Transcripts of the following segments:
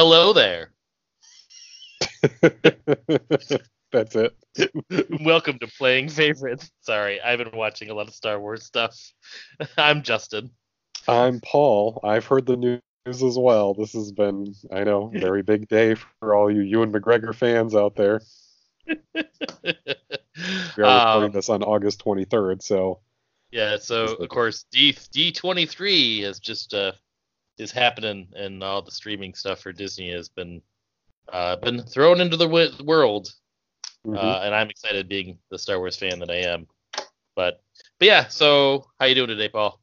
hello there. That's it. Welcome to Playing Favorites. Sorry, I've been watching a lot of Star Wars stuff. I'm Justin. I'm Paul. I've heard the news as well. This has been, I know, a very big day for all you Ewan McGregor fans out there. We are recording Um, this on August 23rd, so yeah, so of course D D23 is just uh is happening, and all the streaming stuff for Disney has been uh been thrown into the w- world. mhm. uh, and I'm excited being the Star Wars fan that I am. But but yeah, so how you doing today, Paul?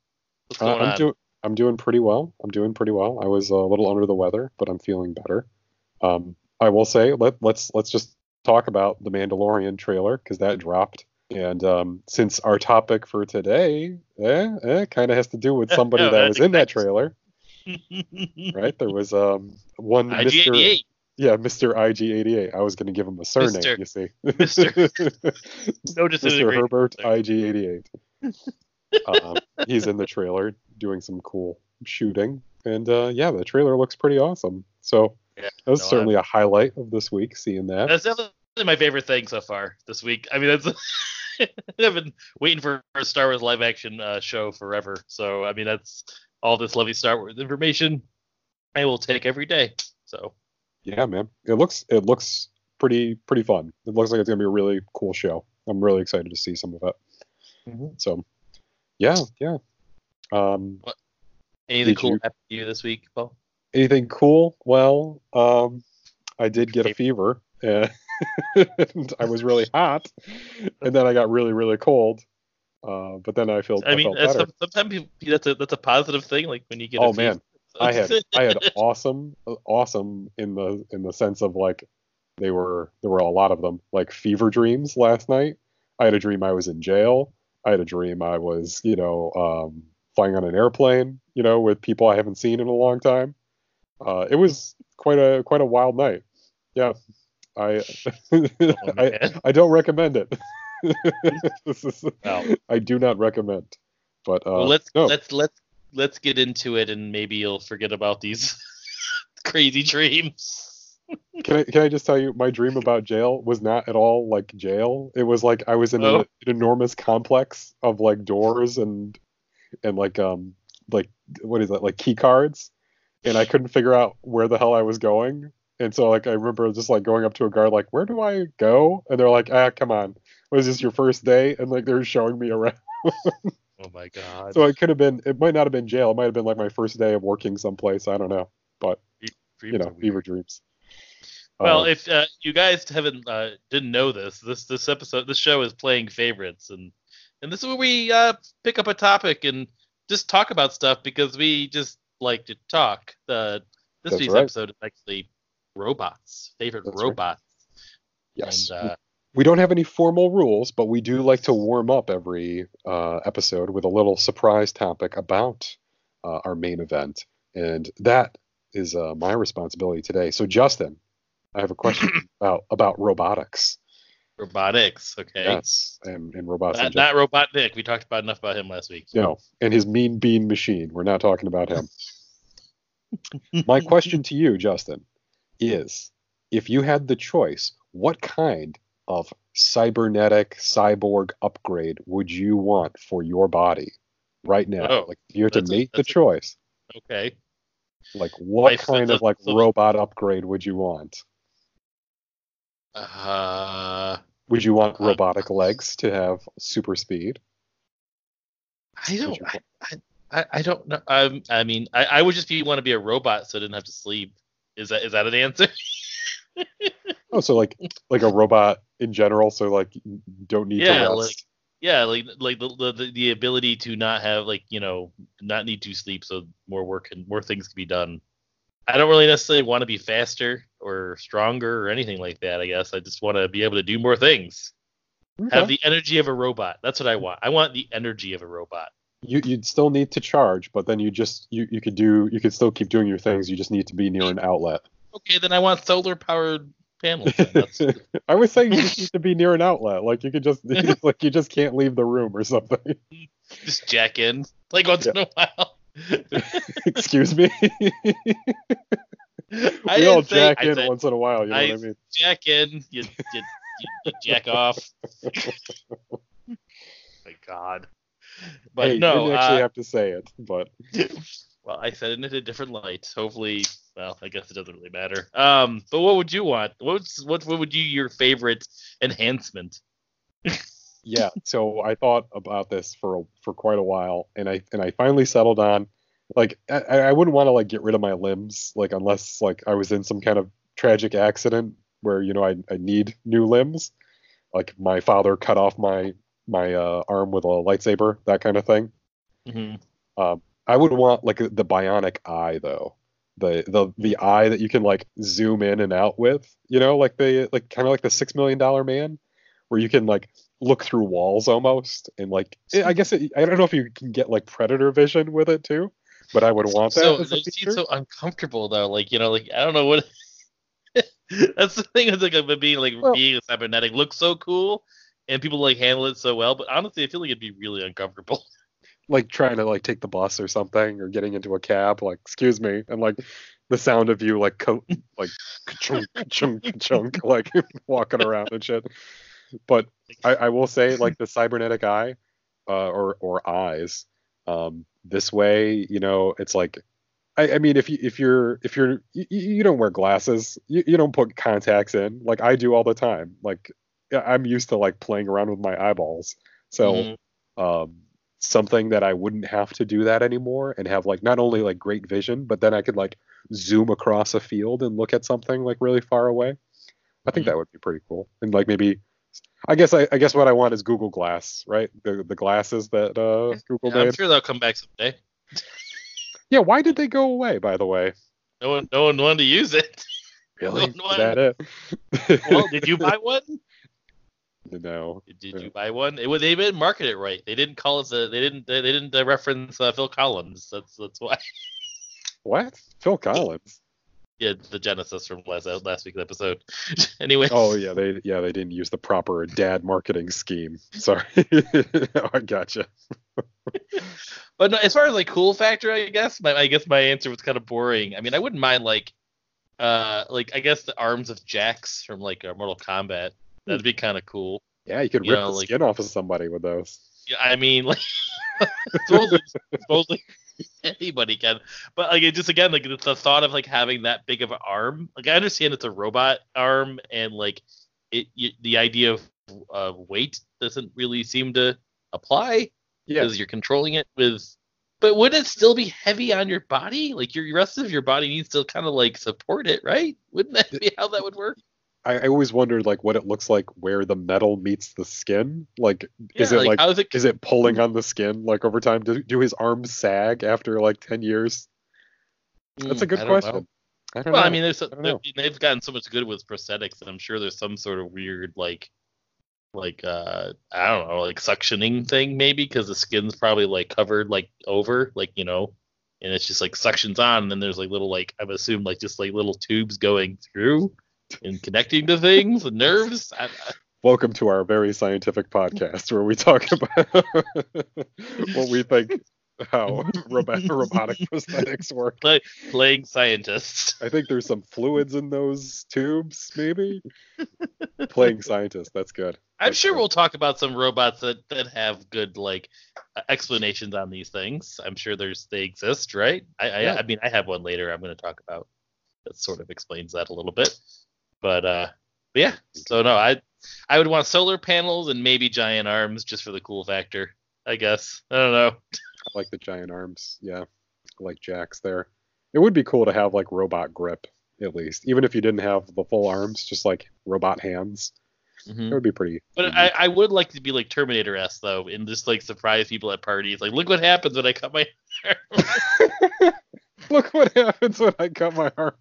What's Uh, going I'm on? doing I'm doing pretty well. I'm doing pretty well. I was a little under the weather, but I'm feeling better. Um, I will say let let's let's just talk about the Mandalorian trailer because that dropped. And um, since our topic for today, eh, eh, kind of has to do with somebody that was in that trailer, right? There was um one Mr. IG88. Yeah, Mr. IG88. I was going to give him a surname, Mr. you see. Mr. No Mr. Herbert. IG88. um, he's in the trailer doing some cool shooting, and uh, yeah, the trailer looks pretty awesome. So Yeah, that was no, certainly a highlight of this week, seeing that. That's definitely my favorite thing so far this week. I mean, that's I've been waiting for a Star Wars live action uh, show forever. So I mean, that's all this lovely Star Wars information I will take every day. So Yeah, man, it looks it looks pretty pretty fun. It looks like it's gonna be a really cool show. I'm really excited to see some of it. So, yeah, yeah. Um, anything cool you- happened to you this week, Paul? anything cool? Well, um, I did get a fever, and I was really hot, and then I got really really cold. Uh, but then I felt I, I mean, felt better. some, sometimes people, that's a that's a positive thing. Like when you get. Oh, man. I had I had awesome awesome in the in the sense of like they were there were a lot of them like fever dreams last night. I had a dream I was in jail. I had a dream I was you know um, flying on an airplane you know with people I haven't seen in a long time. Uh, it was quite a quite a wild night. Yeah, I I, Oh, man. I don't recommend it. this is, Well. I do not recommend. But uh, well, let's no. let's let's let's get into it, and maybe you'll forget about these crazy dreams. Can I can I just tell you my dream about jail was not at all like jail. It was like I was in Oh. a, an enormous complex of like doors and and like um like what is that like key cards, and I couldn't figure out where the hell I was going. And so like I remember just like going up to a guard like where do I go? And they're like ah come on was this your first day? And like they're showing me around. Oh my god. So it could have been it might not have been jail. It might have been like my first day of working someplace. I don't know. But Dreams you know fever dreams. Well, Uh, if uh, you guys haven't uh, didn't know this, this this episode, this show is playing favorites, and and this is where we uh, pick up a topic and just talk about stuff because we just like to talk. The this week's right. episode is actually robots, favorite That's right. robots. yes. And, uh, we don't have any formal rules, but we do like to warm up every uh, episode with a little surprise topic about uh, our main event, and that is uh, my responsibility today. So, Justin, I have a question about about robotics. robotics, okay. Yes, and, and robots. in Not, not Robotnik. We talked about enough about him last week. No, and his mean bean machine. We're not talking about him. My question to you, Justin, is if you had the choice, what kind of cybernetic cyborg upgrade would you want for your body right now? Oh, like you have to that's a- make the a- choice, Okay. like what so kind of like robot upgrade would you want? Uh, Would you want Uh, robotic legs to have super speed? I don't. I, I, I- I don't know. Um, I mean, I, I would just be want to be a robot so I didn't have to sleep. Is that is that an answer? Oh, so like like a robot in general, so like don't need Yeah, to like- yeah, like like the, the the ability to not have like you know not need to sleep so more work and more things can be done. I don't really necessarily want to be faster or stronger or anything like that. I guess I just want to be able to do more things. Have the energy of a robot. That's what I want. I want the energy of a robot. you you'd still need to charge, but then you just you, you could do you could still keep doing your things. You just need to be near an outlet. Okay, then I want solar powered That's, I was saying you just need to be near an outlet. Like you could just like you just can't leave the room or something. just jack in like once in a while. Excuse me. I we all jack I in said once in a while. You know I- what I mean? jack in, you, you, you, you jack off. My God. But hey, no, you didn't actually uh, have to say it, but well, I said it in a different light. Hopefully, well, I guess it doesn't really matter. Um, but what would you want? What's what? What would you your favorite enhancement? yeah. So I thought about this for a, for quite a while, and I and I finally settled on like I, I wouldn't want to like get rid of my limbs like unless like I was in some kind of tragic accident where you know I I need new limbs, like my father cut off my my uh, arm with a lightsaber, that kind of thing. Mm-hmm. Um, I would want like the bionic eye though. The the the eye that you can like zoom in and out with, you know, like the like kind of like the six million dollar man, where you can like look through walls almost, and like eh, I guess it, I don't know if you can get like predator vision with it too, but I would want that So as a it feature. seems so uncomfortable though. Like you know, like I don't know what. That's the thing is like being like Well- being a cybernetic looks so cool, and people like handle it so well. But honestly, I feel like it'd be really uncomfortable. like trying to like take the bus or something or getting into a cab like excuse me and like the sound of you like co- like chunk chunk chunk like walking around and shit. But I, I will say like the cybernetic eye uh, or or eyes um this way you know it's like I, I mean if you if you're if you're you, you don't wear glasses you, you don't put contacts in like I do all the time. Like I'm used to like playing around with my eyeballs. So Mhm. um, something that I wouldn't have to do that anymore and have like not only like great vision, but then I could like zoom across a field and look at something like really far away. I think Mhm. that would be pretty cool. And like maybe, I guess I, I guess what I want is Google Glass, right? The the glasses that uh, Google I'm sure they'll come back someday. Yeah, why did they go away? By the way, No one, no one wanted to use it. really? No Is that it? well, did you buy one? No. Did Yeah. you buy one? It, was- they didn't market it right. They didn't call it. The, they didn't. They, they didn't uh, reference uh, Phil Collins. That's that's why. What? Phil Collins? Yeah, the Genesis from last last week's episode. anyway. Oh yeah, they yeah they didn't use the proper dad marketing scheme. Sorry. oh, I gotcha. But no, as far as like cool factor, I guess my I guess my answer was kind of boring. I mean, I wouldn't mind like, uh, like I guess the arms of Jax from like uh, Mortal Kombat. That'd be kind of cool. Yeah, you could You rip know, the like- skin off of somebody with those. Yeah, I mean, like, supposedly, supposedly anybody can. But like, it just again, like the, the thought of like having that big of an arm. Like, I understand it's a robot arm, and like it, you, the idea of uh, weight doesn't really seem to apply Yeah, because you're controlling it with. But would it still be heavy on your body? Like your rest of your body needs to kind of like support it, right? Wouldn't that be how that would work? I, I always wondered like what it looks like where the metal meets the skin. Like, is it like how is it? is it pulling on the skin like over time? Do, do his arms sag after like ten years? That's a Mm, good I don't know. question. I don't Well, know. I mean, there's I don't know. they- they've gotten so much good with prosthetics that I'm sure there's some sort of weird like like uh I don't know like suctioning thing maybe because the skin's probably like covered like over like you know and it's just like suctions on and then there's like little like I've assumed like just like little tubes going through and connecting to things and nerves. I, I, Welcome to our very scientific podcast where we talk about what we think how robot, robotic prosthetics work. play, playing scientists. I think there's some fluids in those tubes, maybe. Playing scientists. that's good. I'm That's sure good. we'll talk about some robots that, that have good like uh, explanations on these things. I'm sure there's they exist, right? I I, I mean I have one later I'm going to talk about that sort of explains that a little bit. But uh but yeah, so no, I I would want solar panels and maybe giant arms just for the cool factor. I guess. I don't know. I like the giant arms. Yeah, I like Jax there. It would be cool to have like robot grip at least, even if you didn't have the full arms, just like robot hands. It would be pretty. But I, I would like to be like Terminator S though, and just like surprise people at parties. Like, look what happens when I cut my hair. Look what happens when I cut my arm.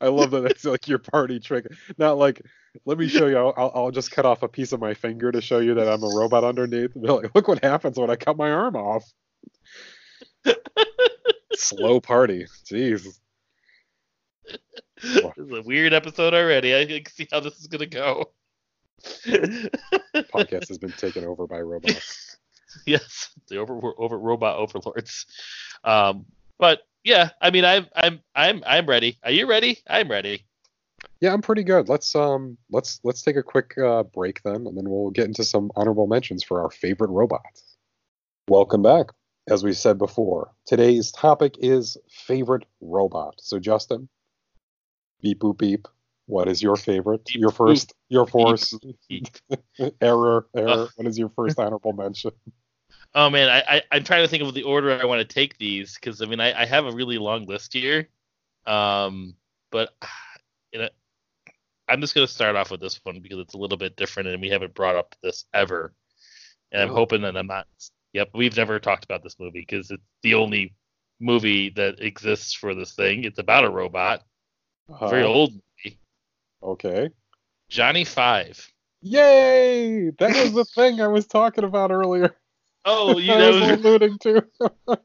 I love that it's like your party trick. Not like, let me show you. I'll, I'll- just cut off a piece of my finger to show you that I'm a robot underneath. And Be like, look what happens when I cut my arm off. Slow party. Jeez. this is a weird episode already. I can see how this is gonna go. Podcast has been taken over by robots. yes, the over over robot overlords. Um, But yeah, I mean, I'm I'm I'm I'm ready. Are you ready? I'm ready. Yeah, I'm pretty good. Let's um let's let's take a quick uh, break then, and then we'll get into some honorable mentions for our favorite robots. Welcome back. As we said before, today's topic is favorite robot. So Justin, beep boop beep. What is your favorite? Beep, your boop, first, your first beep. error, error. Ugh. What is your first honorable mention? Oh man, I, I I'm trying to think of the order I want to take these because I mean I, I have a really long list here, um, but you know, I'm just gonna start off with this one because it's a little bit different and we haven't brought up this ever, and I'm Oh. hoping that I'm not. Yep, we've never talked about this movie because it's the only movie that exists for this thing. It's about a robot, Uh, very old movie. Okay. Johnny Five. Yay! That was the thing I was talking about earlier. Oh, you I know, was alluding to. oh,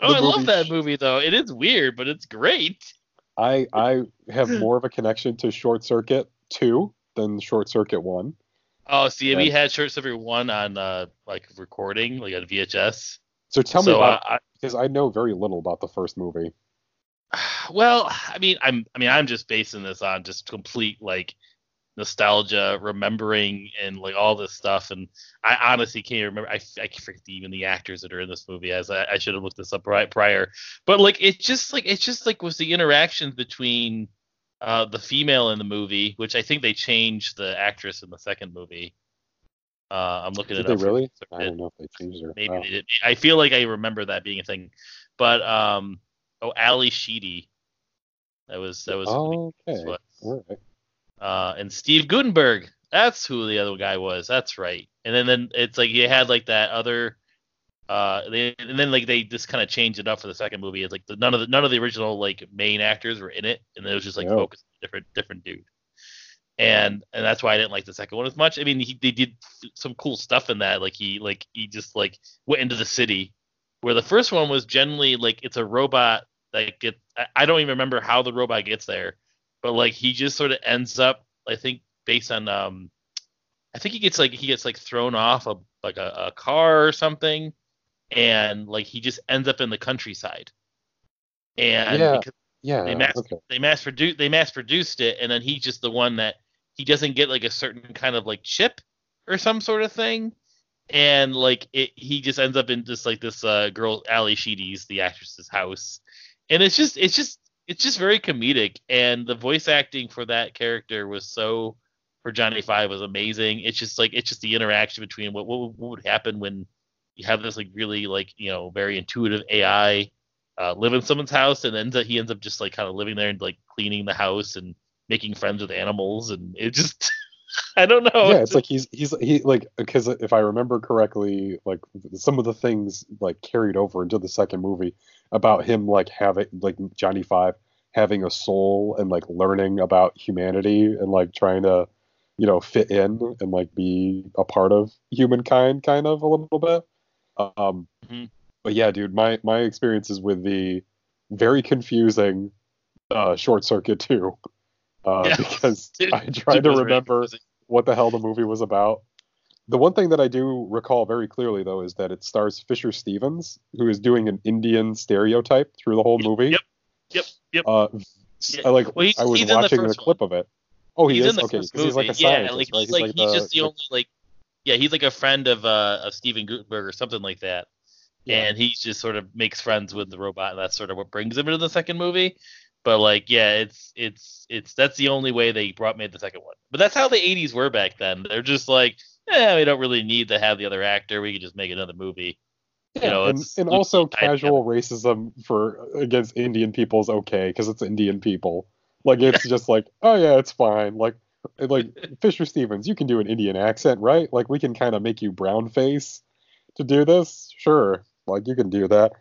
I love that movie though. It is weird, but it's great. I I have more of a connection to Short Circuit two than Short Circuit one. Oh, see, we Yeah. had Short Circuit one on uh like recording, like on VHS. So tell me so, about uh, because I know very little about the first movie. Well, I mean, I'm I mean, I'm just basing this on just complete like nostalgia, remembering, and like all this stuff. And I honestly can't remember. I I forget even the actors that are in this movie. As I, I should have looked this up right prior. But like, it's just like it's just like was the interactions between uh the female in the movie, which I think they changed the actress in the second movie. Uh, I'm looking Did it up. really? I don't know if they changed her. Maybe Oh. they did. I feel like I remember that being a thing. But um, oh, Ally Sheedy. That was that was. Oh, okay. All right. Uh, and Steve Guttenberg. That's who the other guy was. That's right. And then then it's like you had like that other. Uh, they, and then like they just kind of changed it up for the second movie. It's like the, none of the none of the original like main actors were in it, and it was just like No. focused on a different different dude. And and that's why I didn't like the second one as much. I mean, he they did some cool stuff in that. Like he like he just like went into the city, where the first one was generally like it's a robot that get. I, I don't even remember how the robot gets there, but like he just sort of ends up. I think based on um, I think he gets like he gets like thrown off a like a, a car or something, and like he just ends up in the countryside. And Yeah. Yeah. They mass- okay. they mass produced they mass produced it and then he's just the one that he doesn't get like a certain kind of like chip or some sort of thing and like it he just ends up in just like this uh girl Ally Sheedy's the actress's house and it's just it's just it's just very comedic and the voice acting for that character was so for Johnny Five was amazing it's just like it's just the interaction between what what, would- what would happen when you have this like really like you know very intuitive AI uh, live in someone's house, and then ends up- he ends up just like kind of living there and like cleaning the house and making friends with animals, and it just I don't know. yeah, it's like he's he's he like because if I remember correctly, like some of the things like carried over into the second movie about him like having like Johnny Five having a soul and like learning about humanity and like trying to you know fit in and like be a part of humankind kind of a little bit. Um, Mhm. but yeah, dude, my my experiences with the very confusing uh, short circuit too. Uh, Yeah. because Dude, I tried to remember what the hell the movie was about. The one thing that I do recall very clearly, though, is that it stars Fisher Stevens, who is doing an Indian stereotype through the whole movie. Yep. Yep. Yep. Uh, s- I like Well, I was he's in the watching a first clip of it. Oh, he he's is in the okay. first 'cause he's like a movie. scientist, yeah, like right? he's like he's just the the- only like yeah he's like a friend of uh of Steven Guttenberg or something like that. Yeah. and he just sort of makes friends with the robot and that's sort of what brings him into the second movie but like yeah it's it's it's that's the only way they brought made the second one but that's how the 80s were back then they're just like yeah we don't really need to have the other actor we can just make another movie Yeah, know, and, it's and also casual racism for against Indian people is okay because it's Indian people. Like it's just like, oh yeah, it's fine. Like like Fisher Stevens, you can do an Indian accent, right? Like we can kind of make you brown face to do this. Sure, like you can do that.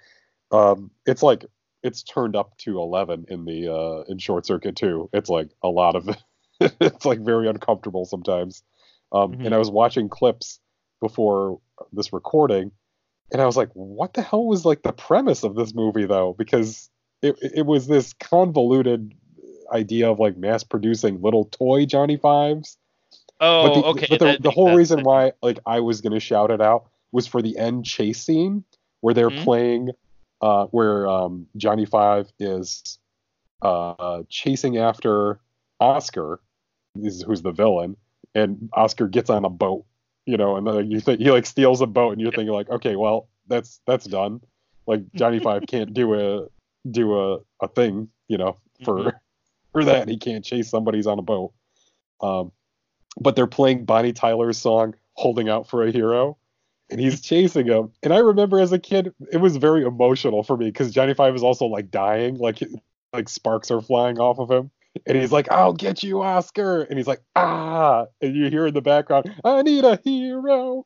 Um, it's like it's turned up to eleven in the uh in Short Circuit too. It's like a lot of it's like very uncomfortable sometimes. Um, Mhm. and I was watching clips before this recording and I was like, what the hell was like the premise of this movie though? Because it it was this convoluted idea of like mass producing little toy Johnny Fives. oh but the, okay but the, the whole reason why like I was gonna shout it out was for the end chase scene where they're Mhm. playing uh, where um, Johnny Five is uh, chasing after Oscar, who's the villain, and Oscar gets on a boat, you know, and then you think he like steals a boat, and you're thinking like, okay, well, that's that's done. Like Johnny Five can't do a do a, a thing, you know, for Mhm. for that. He can't chase somebody's on a boat. Um, but they're playing Bonnie Tyler's song "Holding Out for a Hero," and he's chasing him. And I remember as a kid, it was very emotional for me because Johnny Five is also like dying, like like sparks are flying off of him. And he's like, "I'll get you, Oscar!" And he's like, "Ah!" And you hear in the background, "I need a hero."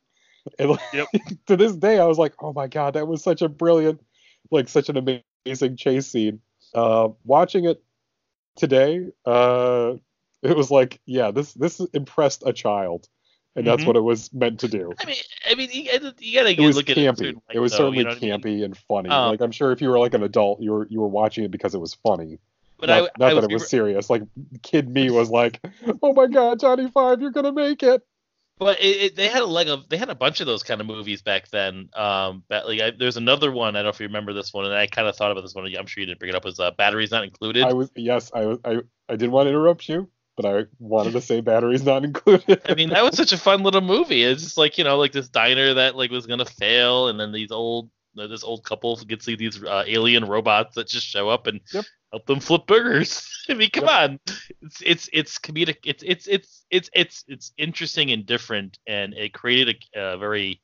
And like, Yep. to this day, I was like, "Oh my god, that was such a brilliant, like such an amazing chase scene." Uh, watching it today, uh, it was like, yeah, this this impressed a child, and that's Mhm. what it was meant to do. I mean, I mean, you, you gotta It was look at it. in a It was light, though, certainly you know what I mean? campy and funny. Um, like I'm sure if you were like an adult, you were you were watching it because it was funny. But not I, not I that was, it was serious. Like kid me was like, oh my god, Johnny Five, you're gonna make it. But it, it, they had a leg of they had a bunch of those kind of movies back then. Um, but like I, there's another one. I don't know if you remember this one, and I kind of thought about this one. I'm sure you didn't bring it up. Was uh, batteries not included? I was yes, I was I I didn't want to interrupt you, but I wanted to say batteries not included. I mean, that was such a fun little movie. It's just like you know, like this diner that like was gonna fail, and then these old this old couple gets like, these uh, alien robots that just show up and Yep. Help them flip burgers. I mean, come Yep. on, it's it's it's comedic. It's it's it's it's it's it's interesting and different, and it created a, a very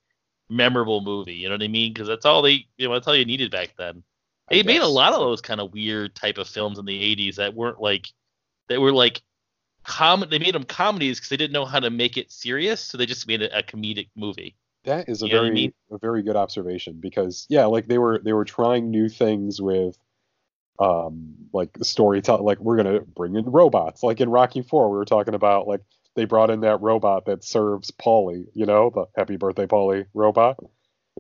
memorable movie. You know what I mean? Because that's all they you know that's all you needed back then. I They made a lot of those kind of weird type of films in the 80s that weren't like that were like com they made them comedies because they didn't know how to make it serious, so they just made it a comedic movie. That is a You what I very mean? a very good observation because yeah, like they were they were trying new things with um like storytelling like we're gonna bring in robots like in Rocky Four we were talking about like they brought in that robot that serves Paulie you know the Happy Birthday Paulie robot.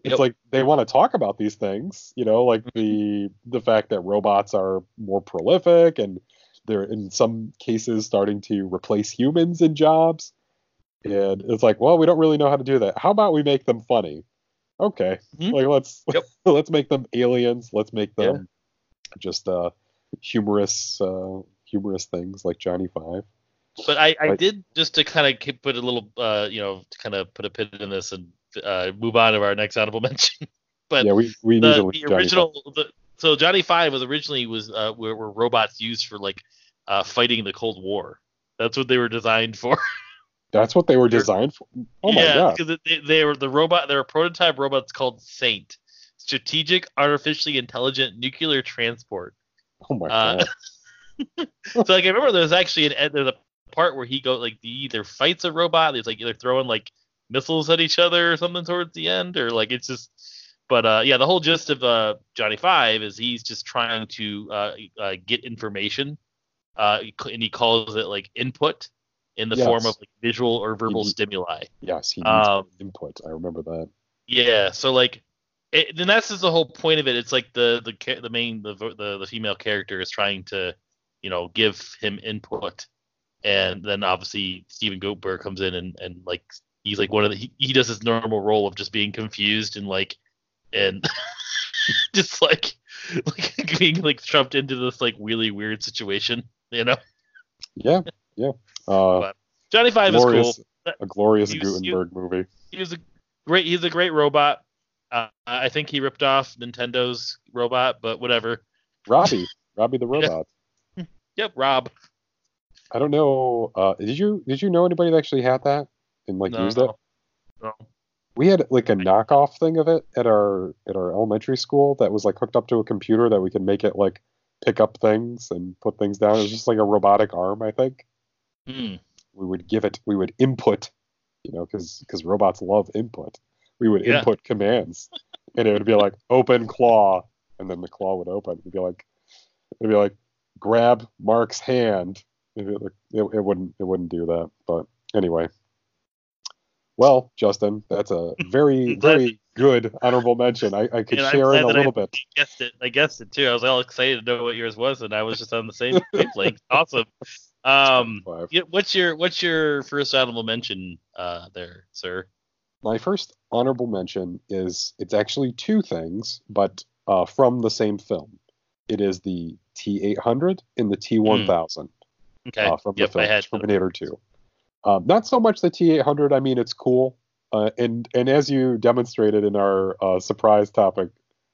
It's Yep. like they want to talk about these things you know like the the fact that robots are more prolific and they're in some cases starting to replace humans in jobs and it's like, well, we don't really know how to do that. How about we make them funny? Okay, Mhm. like let's Yep. let's make them aliens. Let's make Yeah. Just uh humorous uh humorous things like Johnny Five. But I, I did just to kind of put a little uh you know to kind of put a pin in this and uh move on to our next honorable mention. but yeah, we we the, the original the, so Johnny Five was originally was uh were, were robots used for like uh fighting the Cold War. That's what they were designed for. That's what they were designed for. Oh my yeah, god. because they, they were the robot. They were prototype robots called Saint, Strategic Artificially Intelligent Nuclear Transport. Oh my Uh, god. so like I remember there's actually an there's a part where he go like he either fights a robot, he's like either throwing like missiles at each other or something towards the end, or like it's just. But uh, yeah, the whole gist of uh, Johnny Five is he's just trying to uh, uh, get information, uh, and he calls it like input in the form of like visual or verbal Mhm. stimuli. Yes, he needs um, input. I remember that. Yeah, so like, it, then that's just the whole point of it. It's like the the the main the the the female character is trying to, you know, give him input, and then obviously Steven Goldberg comes in and and like he's like one of the he, he does his normal role of just being confused and like and just like like being like shoved into this like really weird situation, you know. Yeah, yeah. Uh, Johnny Five is cool. a glorious you- Guttenberg movie. he was a great he's a great robot. Uh, I think he ripped off Nintendo's robot, but whatever. Robbie, Robbie the robot. Yep, Rob. I don't know. Uh, did you did you know anybody that actually had that and like No, used it? no. We had like a knockoff thing of it at our at our elementary school that was like hooked up to a computer that we could make it like pick up things and put things down. It was just like a robotic arm, I think. Hmm. We would give it, we would input, you know, because because robots love input. We would Yeah. input commands, and it would be like open claw, and then the claw would open. It'd be like it'd be like grab Mark's hand. It, it, it wouldn't it wouldn't do that. But anyway. Well, Justin, that's a very, very good honorable mention. I, I could And share in a that I- little bit. I guessed it. I guessed it too. I was all excited to know what yours was, and I was just on the same wavelength. awesome. Um, Five. what's your what's your first honorable mention uh, there, sir? My first honorable mention is it's actually two things, but uh, from the same film. It is the T800 and the T1000 Okay. uh, from yep, the film Terminator 2. Um, not so much the T800. I mean, it's cool, uh, and and as you demonstrated in our uh, surprise topic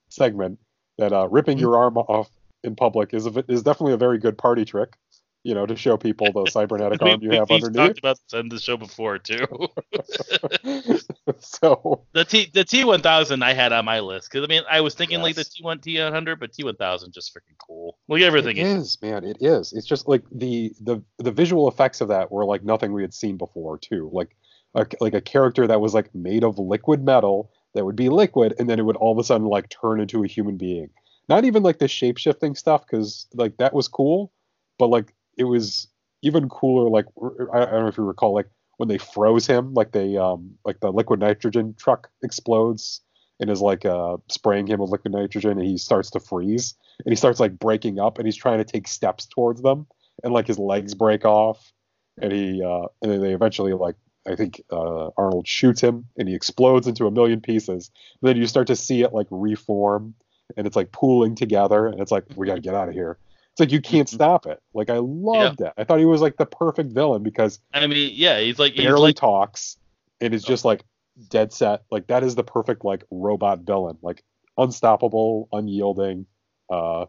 segment, that uh, ripping Mhm. your arm off in public is a, is definitely a very good party trick. You know, to show people the cybernetic arm you we- have we've underneath. talked about this on the show before too. so the T the T one thousand I had on my list because I mean I was thinking like the T one T one hundred, but T one thousand just freaking cool. Like everything it is. is, man, it is. It's just like the the the visual effects of that were like nothing we had seen before, too. Like a, like a character that was like made of liquid metal that would be liquid, and then it would all of a sudden like turn into a human being. Not even like the shape shifting stuff, because like that was cool, but like it was even cooler. Like I, don't know if you recall, like when they froze him, like they um like the liquid nitrogen truck explodes and is like uh spraying him with liquid nitrogen, and he starts to freeze and he starts like breaking up and he's trying to take steps towards them and like his legs break off and he uh and then they eventually like i think uh arnold shoots him and he explodes into a million pieces and then you start to see it like reform and it's like pooling together and it's like we gotta get out of here it's like you can't Mhm. stop it like i loved it i thought he was like the perfect villain because I mean, yeah, he's like he's barely like talks and is just like dead set like that is the perfect like robot villain like unstoppable unyielding uh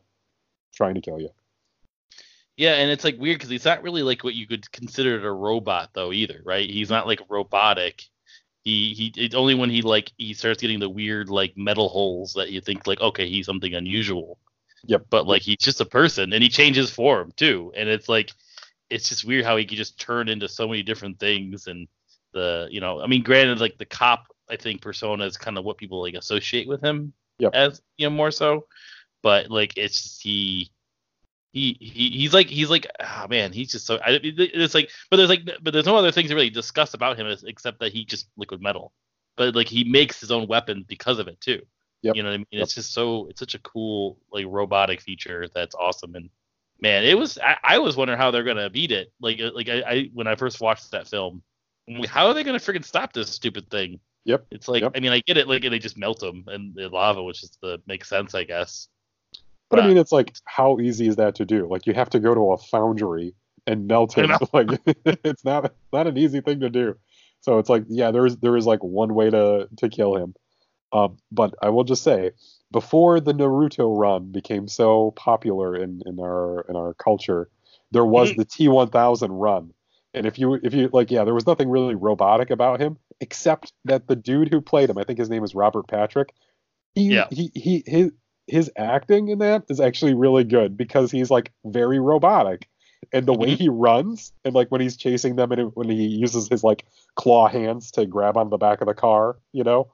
trying to kill you yeah, and it's like weird because he's not really like what you could consider a robot though either, right? He's not like robotic. He he it's only when he like he starts getting the weird like metal holes that you think like okay he's something unusual. Yep. But like he's just a person and he changes form too, and it's like it's just weird how he can just turn into so many different things and the you know I mean granted like the cop I think persona is kind of what people like associate with him Yep. as you know more so, but like it's just he he, he he's like he's like oh man he's just so I, it's like but there's like but there's no other things to really discuss about him except that he just liquid metal but like he makes his own weapon because of it too Yep. you know what I mean Yep. it's just so it's such a cool like robotic feature that's awesome and man it was I, I was wondering how they're gonna beat it like uh, like I, I when I first watched that film like, how are they gonna freaking stop this stupid thing Yep. it's like Yep. I mean I get it like they just melt them and the lava which is the makes sense I guess But I mean, it's like, how easy is that to do? Like, you have to go to a foundry and melt it. Like, it's not not an easy thing to do. So it's like, yeah, there is there is like one way to to kill him. Um, but I will just say, before the Naruto run became so popular in in our in our culture, there was Mhm. the T1000 run. And if you if you like, yeah, there was nothing really robotic about him except that the dude who played him, I think his name is Robert Patrick. He Yeah. he he his his acting in that is actually really good because he's like very robotic and the way Mhm. he runs and like when he's chasing them and it- when he uses his like claw hands to grab on the back of the car you know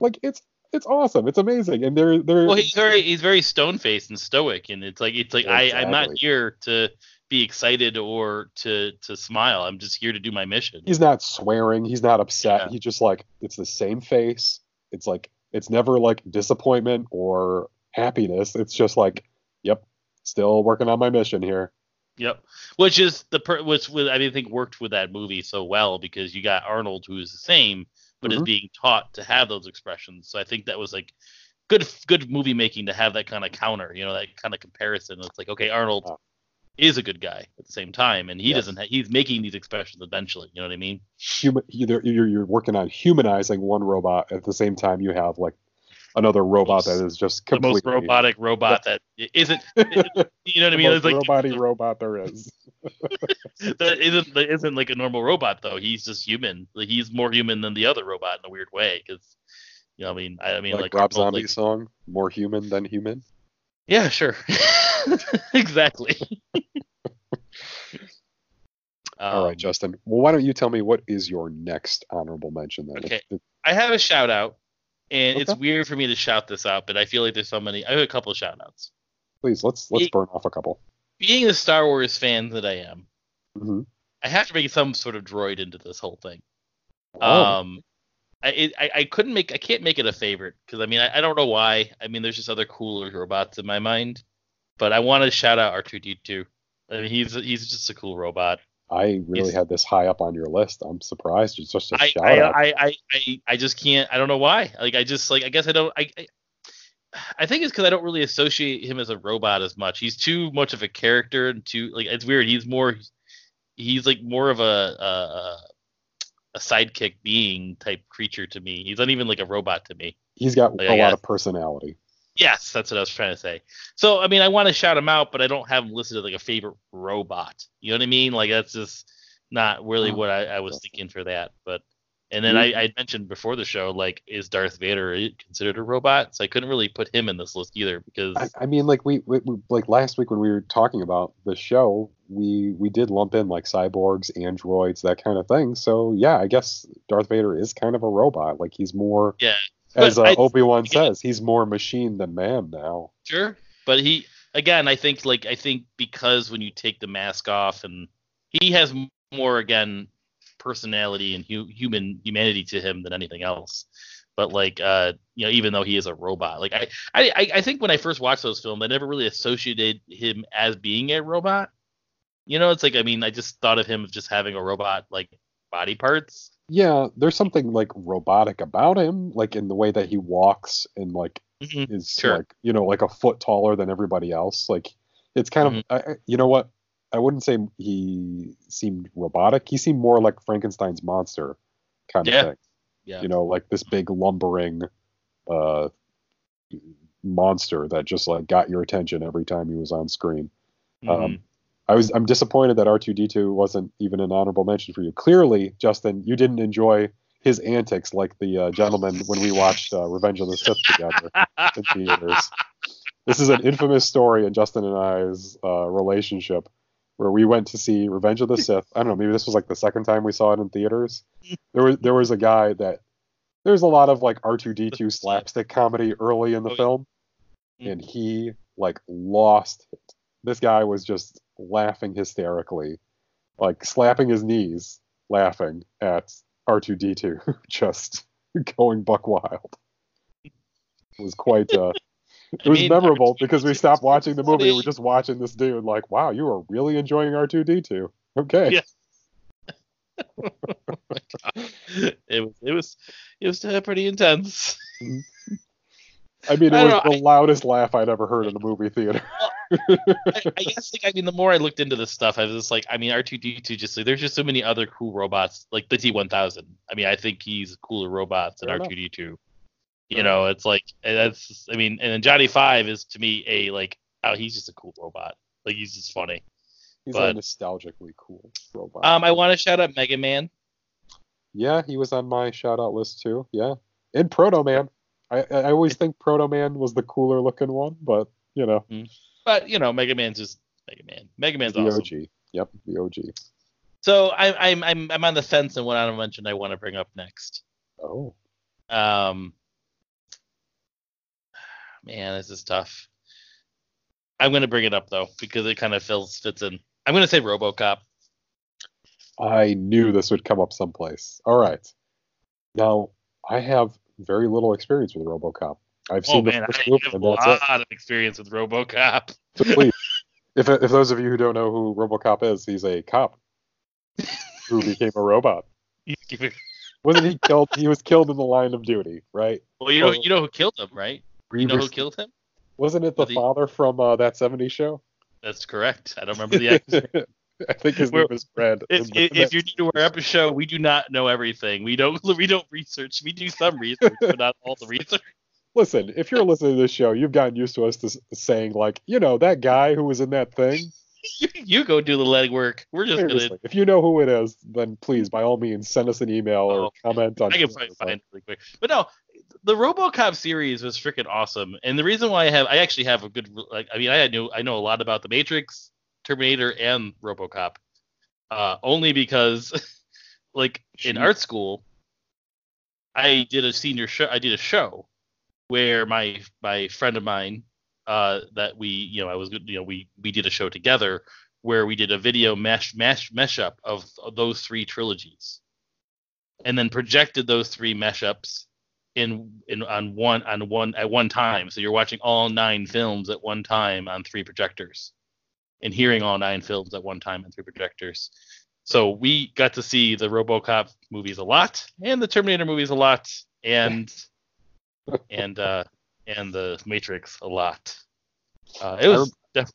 like it's it's awesome it's amazing and they're they're Well, he's very he's very stone faced and stoic, and it's like it's like I I'm not here to be excited or to to smile. I'm just here to do my mission. he's not swearing he's not upset Yeah. he just like it's the same face it's like it's never like disappointment or happiness it's just like yep still working on my mission here Yep. Which is the per which was I think worked with that movie so well because you got Arnold who is the same but is Mhm. being taught to have those expressions. So I think that was like good good movie making to have that kind of counter, you know, that kind of comparison. It's like okay, Arnold Oh. is a good guy at the same time, and he Yes. doesn't. Ha- he's making these expressions eventually. You know what I mean? human you're, you're working on humanizing one robot at the same time you have like another robot that is just The most robotic robot that isn't. you know what I the mean? most It's like roboty robot there is that isn't that isn't like a normal robot though. He's just human. Like he's more human than the other robot in a weird way. Because you know, I mean, I, I mean, like, like, Rob Zombie like- song more human than human yeah, sure, exactly. all right Um, justin well why don't you tell me what is your next honorable mention then Okay. I have a shout out, and it's weird for me to shout this out, but I feel like there's so many. I have a couple of shout outs. please let's let's Ye- burn off a couple Being the Star Wars fan that I am, hmm I have to bring some sort of droid into this whole thing. oh, Um, I, it, I I couldn't make I can't make it a favorite because I mean I, I don't know why. I mean there's just other cooler robots in my mind, but I want to shout out R2D2. I mean he's he's just a cool robot. I really had this high up on your list i'm surprised it's just a I shout I, out I I I I just can't. I don't know why. Like I just like I guess I don't. I, I I think it's because I don't really associate him as a robot as much. He's too much of a character and too like it's weird. He's more he's like more of a a, a sidekick being type creature to me. He's not even like a robot to me. He's got Like, a I lot guess. of personality. Yes, that's what I was trying to say. So I mean, I want to shout him out, but I don't have him listed as like a favorite robot. You know what I mean? Like that's just not really Oh, what I, I was thinking for that. But and then mm-hmm. I, I mentioned before the show, like, is Darth Vader considered a robot? So I couldn't really put him in this list either because I, I mean, like we, we, we like last week when we were talking about the show, we we did lump in like cyborgs, androids, that kind of thing. So yeah, I guess Darth Vader is kind of a robot. Like he's more, yeah, as uh, But I- Obi Wan again- says, he's more machine than man now. Sure, but he again, I think like I think because when you take the mask off and he has more again personality and hu- human humanity to him than anything else. But like uh you know even though he is a robot, like I I I- I think when I first watched those films, I never really associated him as being a robot. You know, it's like I mean, I just thought of him as just having a robot like body parts. Yeah, there's something like robotic about him, like in the way that he walks and like Mhm. is Sure. like you know like a foot taller than everybody else. Like it's kind Mhm. of I, you know what I wouldn't say he seemed robotic. He seemed more like Frankenstein's monster kind Yeah. of thing. Yeah. You know, like this big lumbering uh monster that just like got your attention every time he was on screen. Mhm. Um, I was I'm disappointed that R2D2 wasn't even an honorable mention for you. Clearly, Justin, you didn't enjoy his antics like the uh, gentleman when we watched uh, Revenge of the Sith together in theaters. This is an infamous story in Justin and I's uh, relationship where we went to see Revenge of the Sith. I don't know, maybe this was like the second time we saw it in theaters. There was there was a guy that there's a lot of like R2D2 slapstick comedy early in the Oh, film, Mhm. and he like lost it. This guy was just laughing hysterically, like slapping his knees, laughing at R2D2, just going buck wild. It was quite uh it I was mean, memorable R2D2 because we stopped watching the movie. We're just watching this dude, like, wow, you are really enjoying R2D2. Okay. Yeah. it was it was it was uh, pretty intense. I mean, it I was know, the loudest laugh I'd ever heard in a movie theater. I, I guess like I mean the more I looked into this stuff, I was just like I mean R2D2 just like there's just so many other cool robots like the T1000. I mean I think he's a cooler robot than Fair. R2D2. You know, it's like that's I mean and then Johnny Five is to me a like oh he's just a cool robot. Like he's just funny. He's But- a nostalgically cool robot. Um I want to shout out Mega Man. yeah, he was on my shout out list too. Yeah. And Proto Man. I, I always think Proto Man was the cooler looking one, but you know, But you know Mega Man's just Mega Man. Mega Man's awesome. the awesome. OG. Yep, the OG. So I, I'm I'm I'm on the fence on what I mentioned I want to bring up next. Oh. Um, man, this is tough. I'm gonna bring it up though because it kind of feels fits in. I'm gonna say RoboCop. I knew this would come up someplace. All right. Now, I have very little experience with RoboCop. I've Oh seen man, the first I movie, have a and that's it. lot of experience with RoboCop. So please, if if those of you who don't know who RoboCop is, he's a cop who became a robot. Wasn't he killed? He was killed in the line of duty, right? well, you know you know who killed him, right? You know who killed him? Wasn't it the Was he- father from uh, that '70s show? That's correct. I don't remember the actor. I think his name is Brad. If, if, you're new to our episode, we do not know everything. We don't we don't research. We do some research, but not all the research. listen, if you're listening to this show, you've gotten used to us to saying like, you know, that guy who was in that thing. You, you go do the legwork. We're just Seriously, gonna. if you know who it is, then please, by all means, send us an email or Oh, comment on. I can probably or find it really quick. But no, the RoboCop series was freaking awesome, and the reason why I have I actually have a good like I mean I knew I know a lot about the Matrix, Terminator, and RoboCop, uh, only because like in art school, I did a senior show. I did a show where my my friend of mine uh, that we you know I was you know we we did a show together where we did a video mesh mesh mesh up of, of those three trilogies and then projected those three mesh ups in in on one on one at one time so you're watching all nine films at one time on three projectors and hearing all nine films at one time on three projectors so we got to see the RoboCop movies a lot and the Terminator movies a lot and and uh and the Matrix a lot. Uh, it was. Def-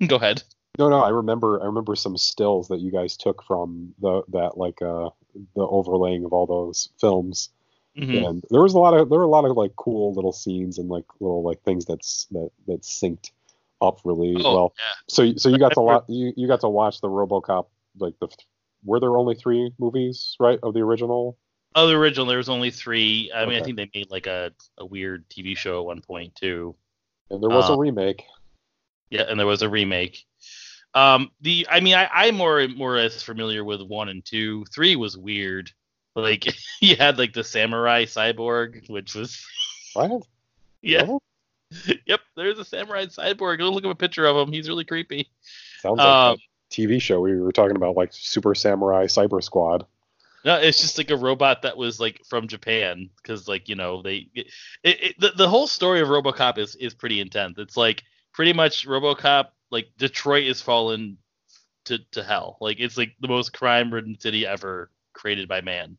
Go ahead. No, no, I remember I remember some stills that you guys took from the that like uh the overlaying of all those films. Mhm. And there was a lot of there were a lot of like cool little scenes and like little like things that's that that synced up really Oh, well. yeah. So so you got to lot you, you got to watch the RoboCop like the were there only three movies right of the original? Oh, the original. There was only three. I mean, I think they made like a, a weird TV show at one point too. And there was Uh, a remake. Yeah, and there was a remake. Um, the I mean, I, I'm more more as familiar with one and two. Three was weird. Like you had like the samurai cyborg, which was Right? yeah? Yep. There's a samurai cyborg. Go look up a picture of him. He's really creepy. Sounds like Um, a TV show we were talking about like Super Samurai Cyber Squad. No, it's just like a robot that was like from Japan because like you know they it, it, the the whole story of RoboCop is is pretty intense. It's like pretty much RoboCop like Detroit is fallen to to hell. Like it's like the most crime-ridden city ever created by man.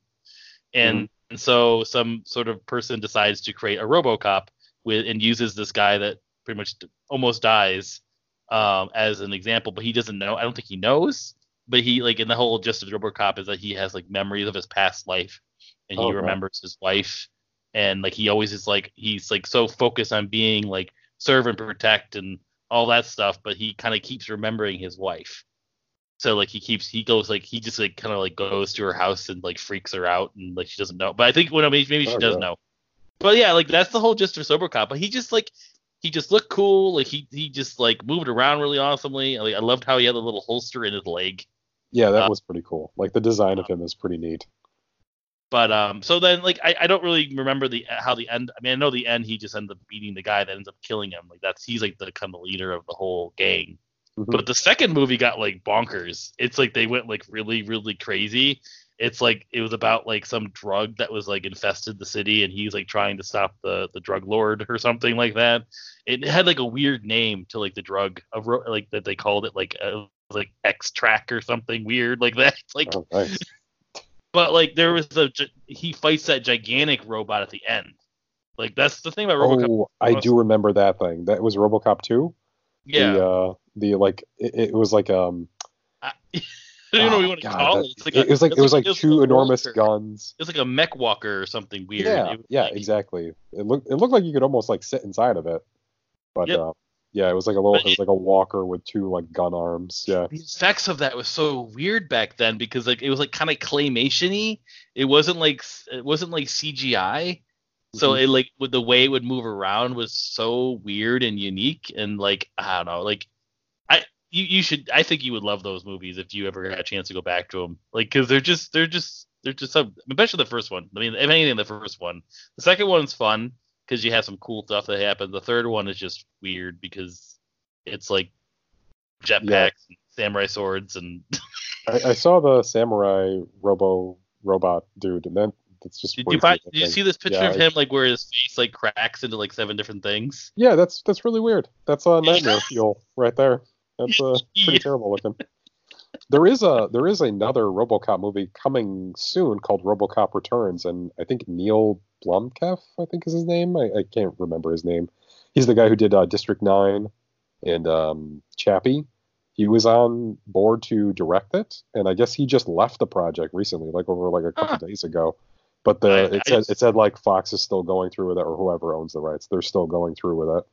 And and so some sort of person decides to create a RoboCop with and uses this guy that pretty much almost dies um, as an example, but he doesn't know. I don't think he knows but he like in the whole gist of RoboCop is that he has like memories of his past life, and he Oh, wow. remembers his wife, and like he always is like he's like so focused on being like serve and protect and all that stuff, but he kind of keeps remembering his wife. So like he keeps he goes like he just like kind of like goes to her house and like freaks her out and like she doesn't know. But I think well, maybe maybe she Oh, does yeah. know. But yeah, like that's the whole gist of RoboCop. But he just like he just looked cool. Like he he just like moved around really awesomely. Like I loved how he had a little holster in his leg. Yeah, that Uh, was pretty cool. Like the design of him is pretty neat. But um, so then like I, I don't really remember the how the end. I mean, I know the end. He just ends up beating the guy that ends up killing him. Like that's he's like the kind of leader of the whole gang. Mhm. But the second movie got like bonkers. It's like they went like really really crazy. It's like it was about like some drug that was like infested the city, and he's like trying to stop the the drug lord or something like that. It had like a weird name to like the drug of ro- like that they called it like uh, like X track or something weird like that. Like Oh, nice. but like there was a he fights that gigantic robot at the end. Like that's the thing about RoboCop. Oh, I do remember that thing. That was RoboCop 2. yeah, The uh, the like it, it was like um. I, I don't know what oh, you want to God, call it. It's like it, a- was like it was like, it's two enormous walker. guns. It's like a mech walker or something weird. Yeah, yeah, like- exactly. It looked it looked like you could almost like sit inside of it, but Yep. uh, yeah, it was like a little it was like a walker with two like gun arms. Yeah, The effects of that was so weird back then because like it was like kind of claymation-y. It wasn't like it wasn't like CGI. So Mhm. it like with the way it would move around was so weird and unique and like I don't know like I you, you should I think you would love those movies if you ever had a chance to go back to them like because they're just they're just they're just some especially the first one. I mean if anything the first one. The second one's fun because you have some cool stuff that happens the third one is just weird because it's like jetpacks and samurai swords and I, I saw the samurai robo robot dude, and then it's just. did you find did you see this picture Yeah, of him like where his face like cracks into like seven different things? Yeah, that's that's really weird. That's a nightmare fuel right there. That's uh, pretty terrible looking. There is a there is another RoboCop movie coming soon called RoboCop Returns, and I think Neil Blomkamp, I think is his name. I, I can't remember his name. He's the guy who did uh, District Nine and um, Chappie. He was on board to direct it, and I guess he just left the project recently, like over like a couple Huh. days ago. But the I- it I- said it said like Fox is still going through with it, or whoever owns the rights, they're still going through with it,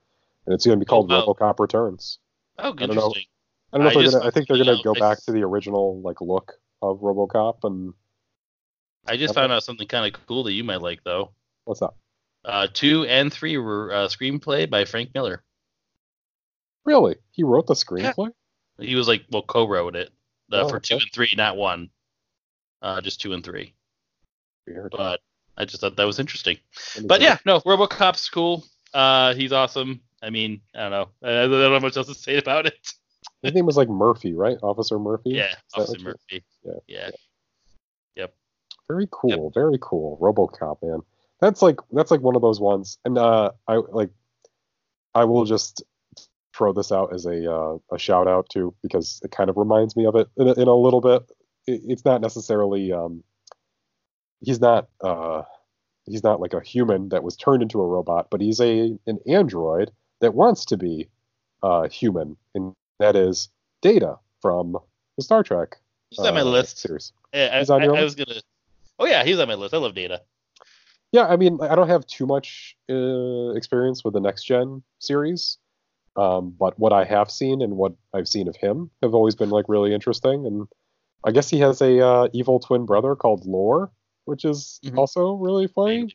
and it's going to be called wow. RoboCop Returns. Oh don't know. interesting I don't know if I they're gonna. I think they're gonna out- go back to the original like look of RoboCop. And I just found out something kind of cool that you might like though. what's that? Uh, two and three were uh, screenplay by Frank Miller. Really? He wrote the screenplay? He was like, well, co-wrote it uh, Oh, for two and three, not one. Uh, just two and three. Weird. But I just thought that was interesting. But yeah, no, RoboCop's cool. Uh, he's awesome. I mean, I don't know. I don't know much else to say about it. his name was like Murphy, right? Officer Murphy. Yeah, Is Officer Murphy. Yeah. Yeah. Very cool. Very cool. RoboCop, man. That's like that's like one of those ones. And uh, I like. I will just throw this out as a uh, a shout out too because it kind of reminds me of it in a, in a little bit. It, it's not necessarily um. He's not uh he's not like a human that was turned into a robot, but he's a an android that wants to be uh, human, and that is Data from the Star Trek He's on my uh, list. series. Yeah, I, He's on I- I was gonna. Oh yeah, he's on my list. I love Data. Yeah, I mean, I don't have too much uh, experience with the next gen series, um, but what I have seen and what I've seen of him have always been like really interesting. And I guess he has a uh, evil twin brother called Lore, which is Mhm. also really funny.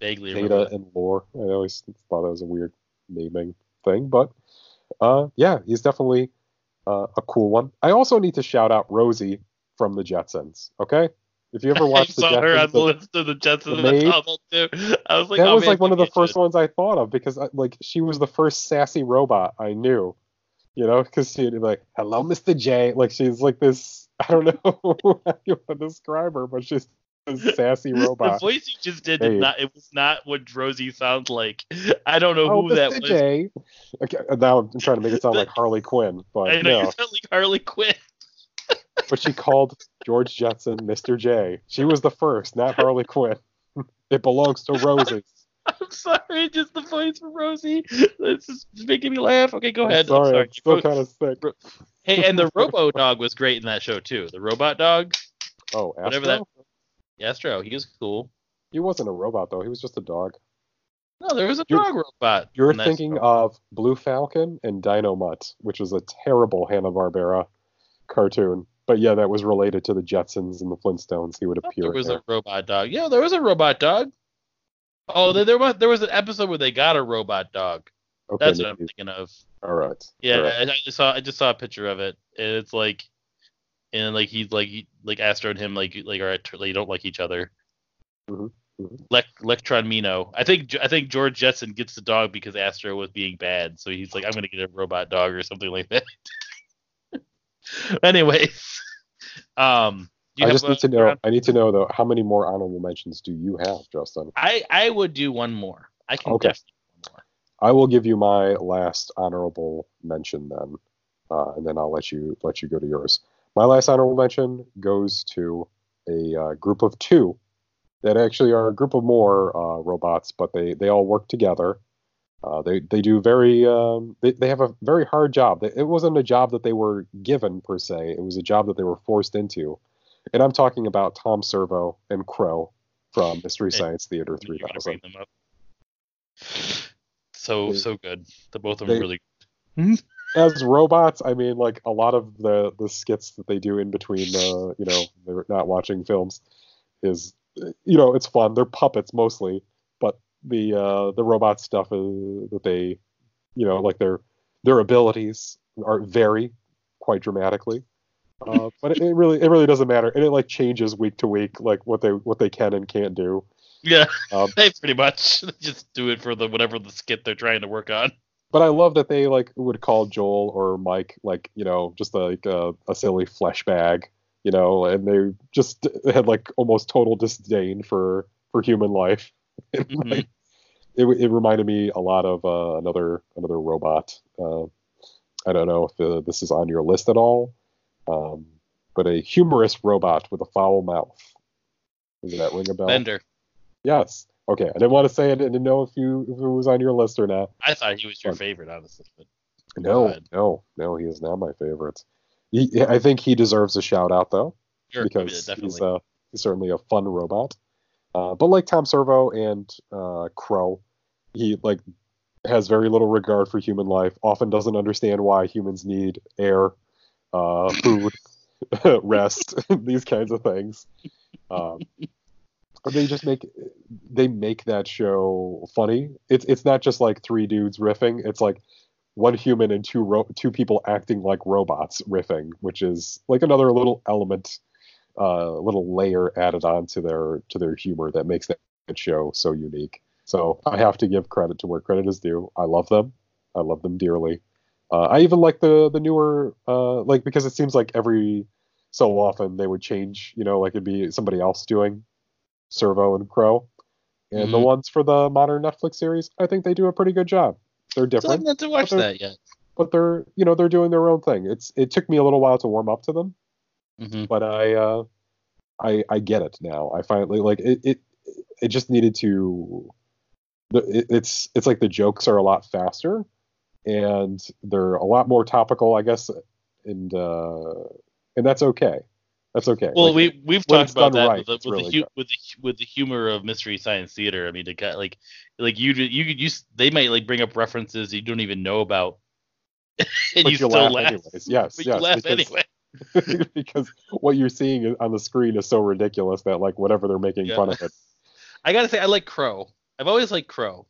Vaguely, vaguely Data and Lore. I always thought that was a weird naming thing, but uh, yeah, he's definitely uh, a cool one. I also need to shout out Rosie from the Jetsons. Okay, if you ever I watched the saw her on Jetsons, the the- list of the Jetsons the maid? too. I was like, that oh, was man, like one of the first should. ones I thought of because I, like she was the first sassy robot I knew, you know, because she'd be like, "Hello, Mr. J." Like she's like this. I don't know how you want to describe her, but she's this sassy The robot. voice you just did Hey. did not. It was not what Rosie sounds like. I don't know oh, who that was. J. Okay, now I'm trying to make it sound like Harley Quinn, but I know you no. sound like Harley Quinn. But she called George Jetson Mr. J. She was the first, not Harley Quinn. It belongs to Rosie. I'm sorry, just the voice for Rosie. This is making me laugh. Okay, go I'm ahead. sorry, I'm sorry. I'm still kind of sick. Hey, and the Robo Dog was great in that show too. The Robot Dog, Oh, Astro? whatever that. Astro, he was cool. He wasn't a robot though. He was just a dog. No, there was a You're- dog robot. You're thinking show. of Blue Falcon and Dynomutt, which was a terrible Hanna Barbera cartoon. But yeah, that was related to the Jetsons and the Flintstones. He would appear. there was there. a robot dog. Yeah, there was a robot dog. Oh, there, there was there was an episode where they got a robot dog. okay, That's what I'm thinking of. all right. Yeah, all right. I, I just saw I just saw a picture of it, and it's like, and like he's like he, like Astro and him like like are they don't like each other. Mhm, mhm. Lec- Electron Mino. I think I think George Jetson gets the dog because Astro was being bad, so he's like I'm gonna get a robot dog or something like that. Anyways, um, you I just need to know. I need to know though. How many more honorable mentions do you have, Justin? I I would do one more. I can Okay. definitely one more. I will give you my last honorable mention then, uh, and then I'll let you let you go to yours. My last honorable mention goes to a uh, group of two that actually are a group of more uh, robots, but they they all work together. Uh, they they do very um, they they have a very hard job. It wasn't a job that they were given per se. It was a job that they were forced into, and I'm talking about Tom Servo and Crow from Mystery Hey, Science Theater 3000. bring them up. So They- so good. The both of they- them really. As robots, I mean, like a lot of the the skits that they do in between, uh, you know, they're not watching films, is, you know, it's fun. They're puppets mostly, but the uh, the robot stuff is, that they, you know, like their their abilities are vary quite dramatically. Uh, but it, it really it really doesn't matter, and it like changes week to week, like what they what they can and can't do. Yeah, Um, they pretty much just do it for the whatever the skit they're trying to work on. But I love that they like would call Joel or Mike like you know just like a, a silly flesh bag, you know, and they just had like almost total disdain for for human life. And, Mhm. like, it it reminded me a lot of uh, another another robot. Uh, I don't know if uh, this is on your list at all, um, but a humorous robot with a foul mouth. Does that ring a bell? Bender. Yes. Okay. I didn't want to say it. I didn't know if you if it was on your list or not. I thought he was your Fun. favorite, honestly. But No, God. no, no, he is not my favorite. He, I think he deserves a shout out though, sure, because yeah, he's uh, he's certainly a fun robot. Uh, but like Tom Servo and uh, Crow, he like has very little regard for human life. Often doesn't understand why humans need air, uh, food, rest, these kinds of things. Um, they just make they make that show funny. It's it's not just like three dudes riffing. It's like one human and two ro- two people acting like robots riffing, which is like another little element, uh, little layer added on to their to their humor that makes that show so unique. So I have to give credit to where credit is due. I love them. I love them dearly. Uh, I even like the the newer uh, like because it seems like every so often they would change. You know, like it'd be somebody else doing Servo and Crow. And the Mhm. ones for the modern Netflix series, I think they do a pretty good job. They're different haven't had to watch that yet. but they're you know they're doing their own thing. It's it took me a little while to warm up to them, hmm but I uh, I I get it now. I finally like it. it it just needed to. the- it- It's it's like the jokes are a lot faster, and they're a lot more topical, I guess, and uh, and that's okay. That's okay. Well, Like, we we've talked about that right, with, the, with, really the hu- with the with the humor of mystery science theater. I mean, the guy like like you you could use they might like bring up references you don't even know about, and but you you still laugh laugh. anyways. Yes, but yes, you laugh because, anyway. because what you're seeing on the screen is so ridiculous that like whatever they're making Yeah. fun of it. I gotta say, I like Crow. I've always liked Crow.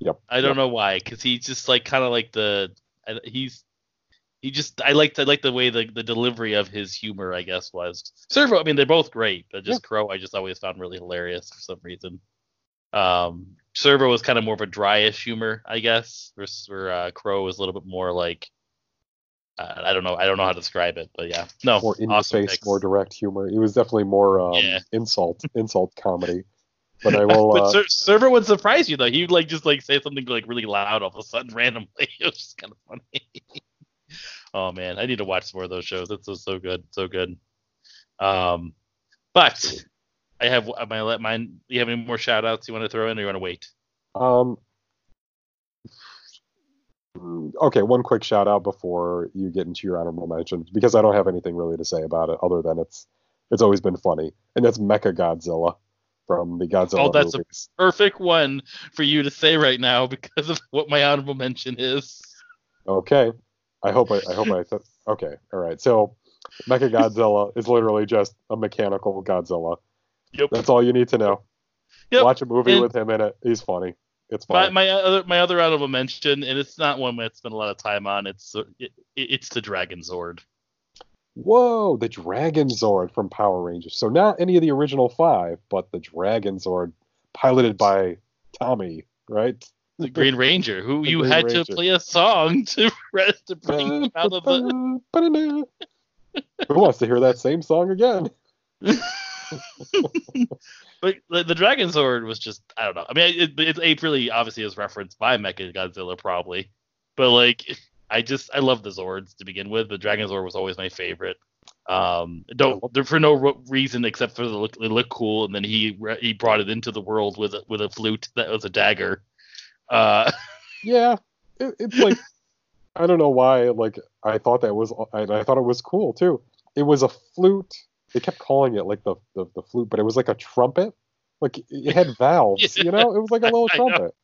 Yep. I don't yep. know why, because he's just like kind of like the he's he just I liked I liked the way the the delivery of his humor I guess was. Servo, I mean they're both great, but just Crow I just always found really hilarious for some reason. Um, Servo was kind of more of a dryish humor, I guess, versus where uh, Crow was a little bit more like uh, I don't know I don't know how to describe it, but yeah, no, more in awesome face, picks. more direct humor. It was definitely more um, Yeah. insult insult comedy. But I will. but Uh, would surprise you though. He'd like just like say something like really loud all of a sudden randomly. It was just kind of funny. Oh man, I need to watch some more of those shows. It's so so good, so good. Um, but I have I let mine. You have any more shout outs you want to throw in, or you want to wait? Um. Okay, one quick shout out before you get into your honorable mentions because I don't have anything really to say about it other than it's it's always been funny, and that's Mecha Godzilla from the Godzilla Oh, that's a- movies. Perfect one for you to say right now because of what my honorable mention is. Okay, I hope I, I hope I said okay. All right, so Mecha Godzilla is literally just a mechanical Godzilla. Yep. That's all you need to know. Yep. Watch a movie And- with him in it. He's funny. It's My, my other my other honorable mention, and it's not one I spent a lot of time on. It's uh, it, it's the Dragon Zord. Whoa, the Dragon Zord from Power Rangers. So not any of the original five, but the Dragon Zord, piloted by Tommy, right? The Green Ranger, who The you Green had Ranger. to play a song to to bring him out of the. Who wants to hear that same song again? But the, the Dragon Zord was just I don't know. I mean, it, it, it really obviously is referenced by Mecha Godzilla probably, but like I just I love the Zords to begin with. The Dragon Zord was always my favorite. Um, don't for no reason except for the look, they look cool, and then he he brought it into the world with a, with a flute that was a dagger. Uh, Yeah, it, it's like I don't know why. Like I thought that was, I, I thought it was cool too. It was a flute. They kept calling it like the, the the flute, but it was like a trumpet. Like it had valves, you know. It was like a little trumpet.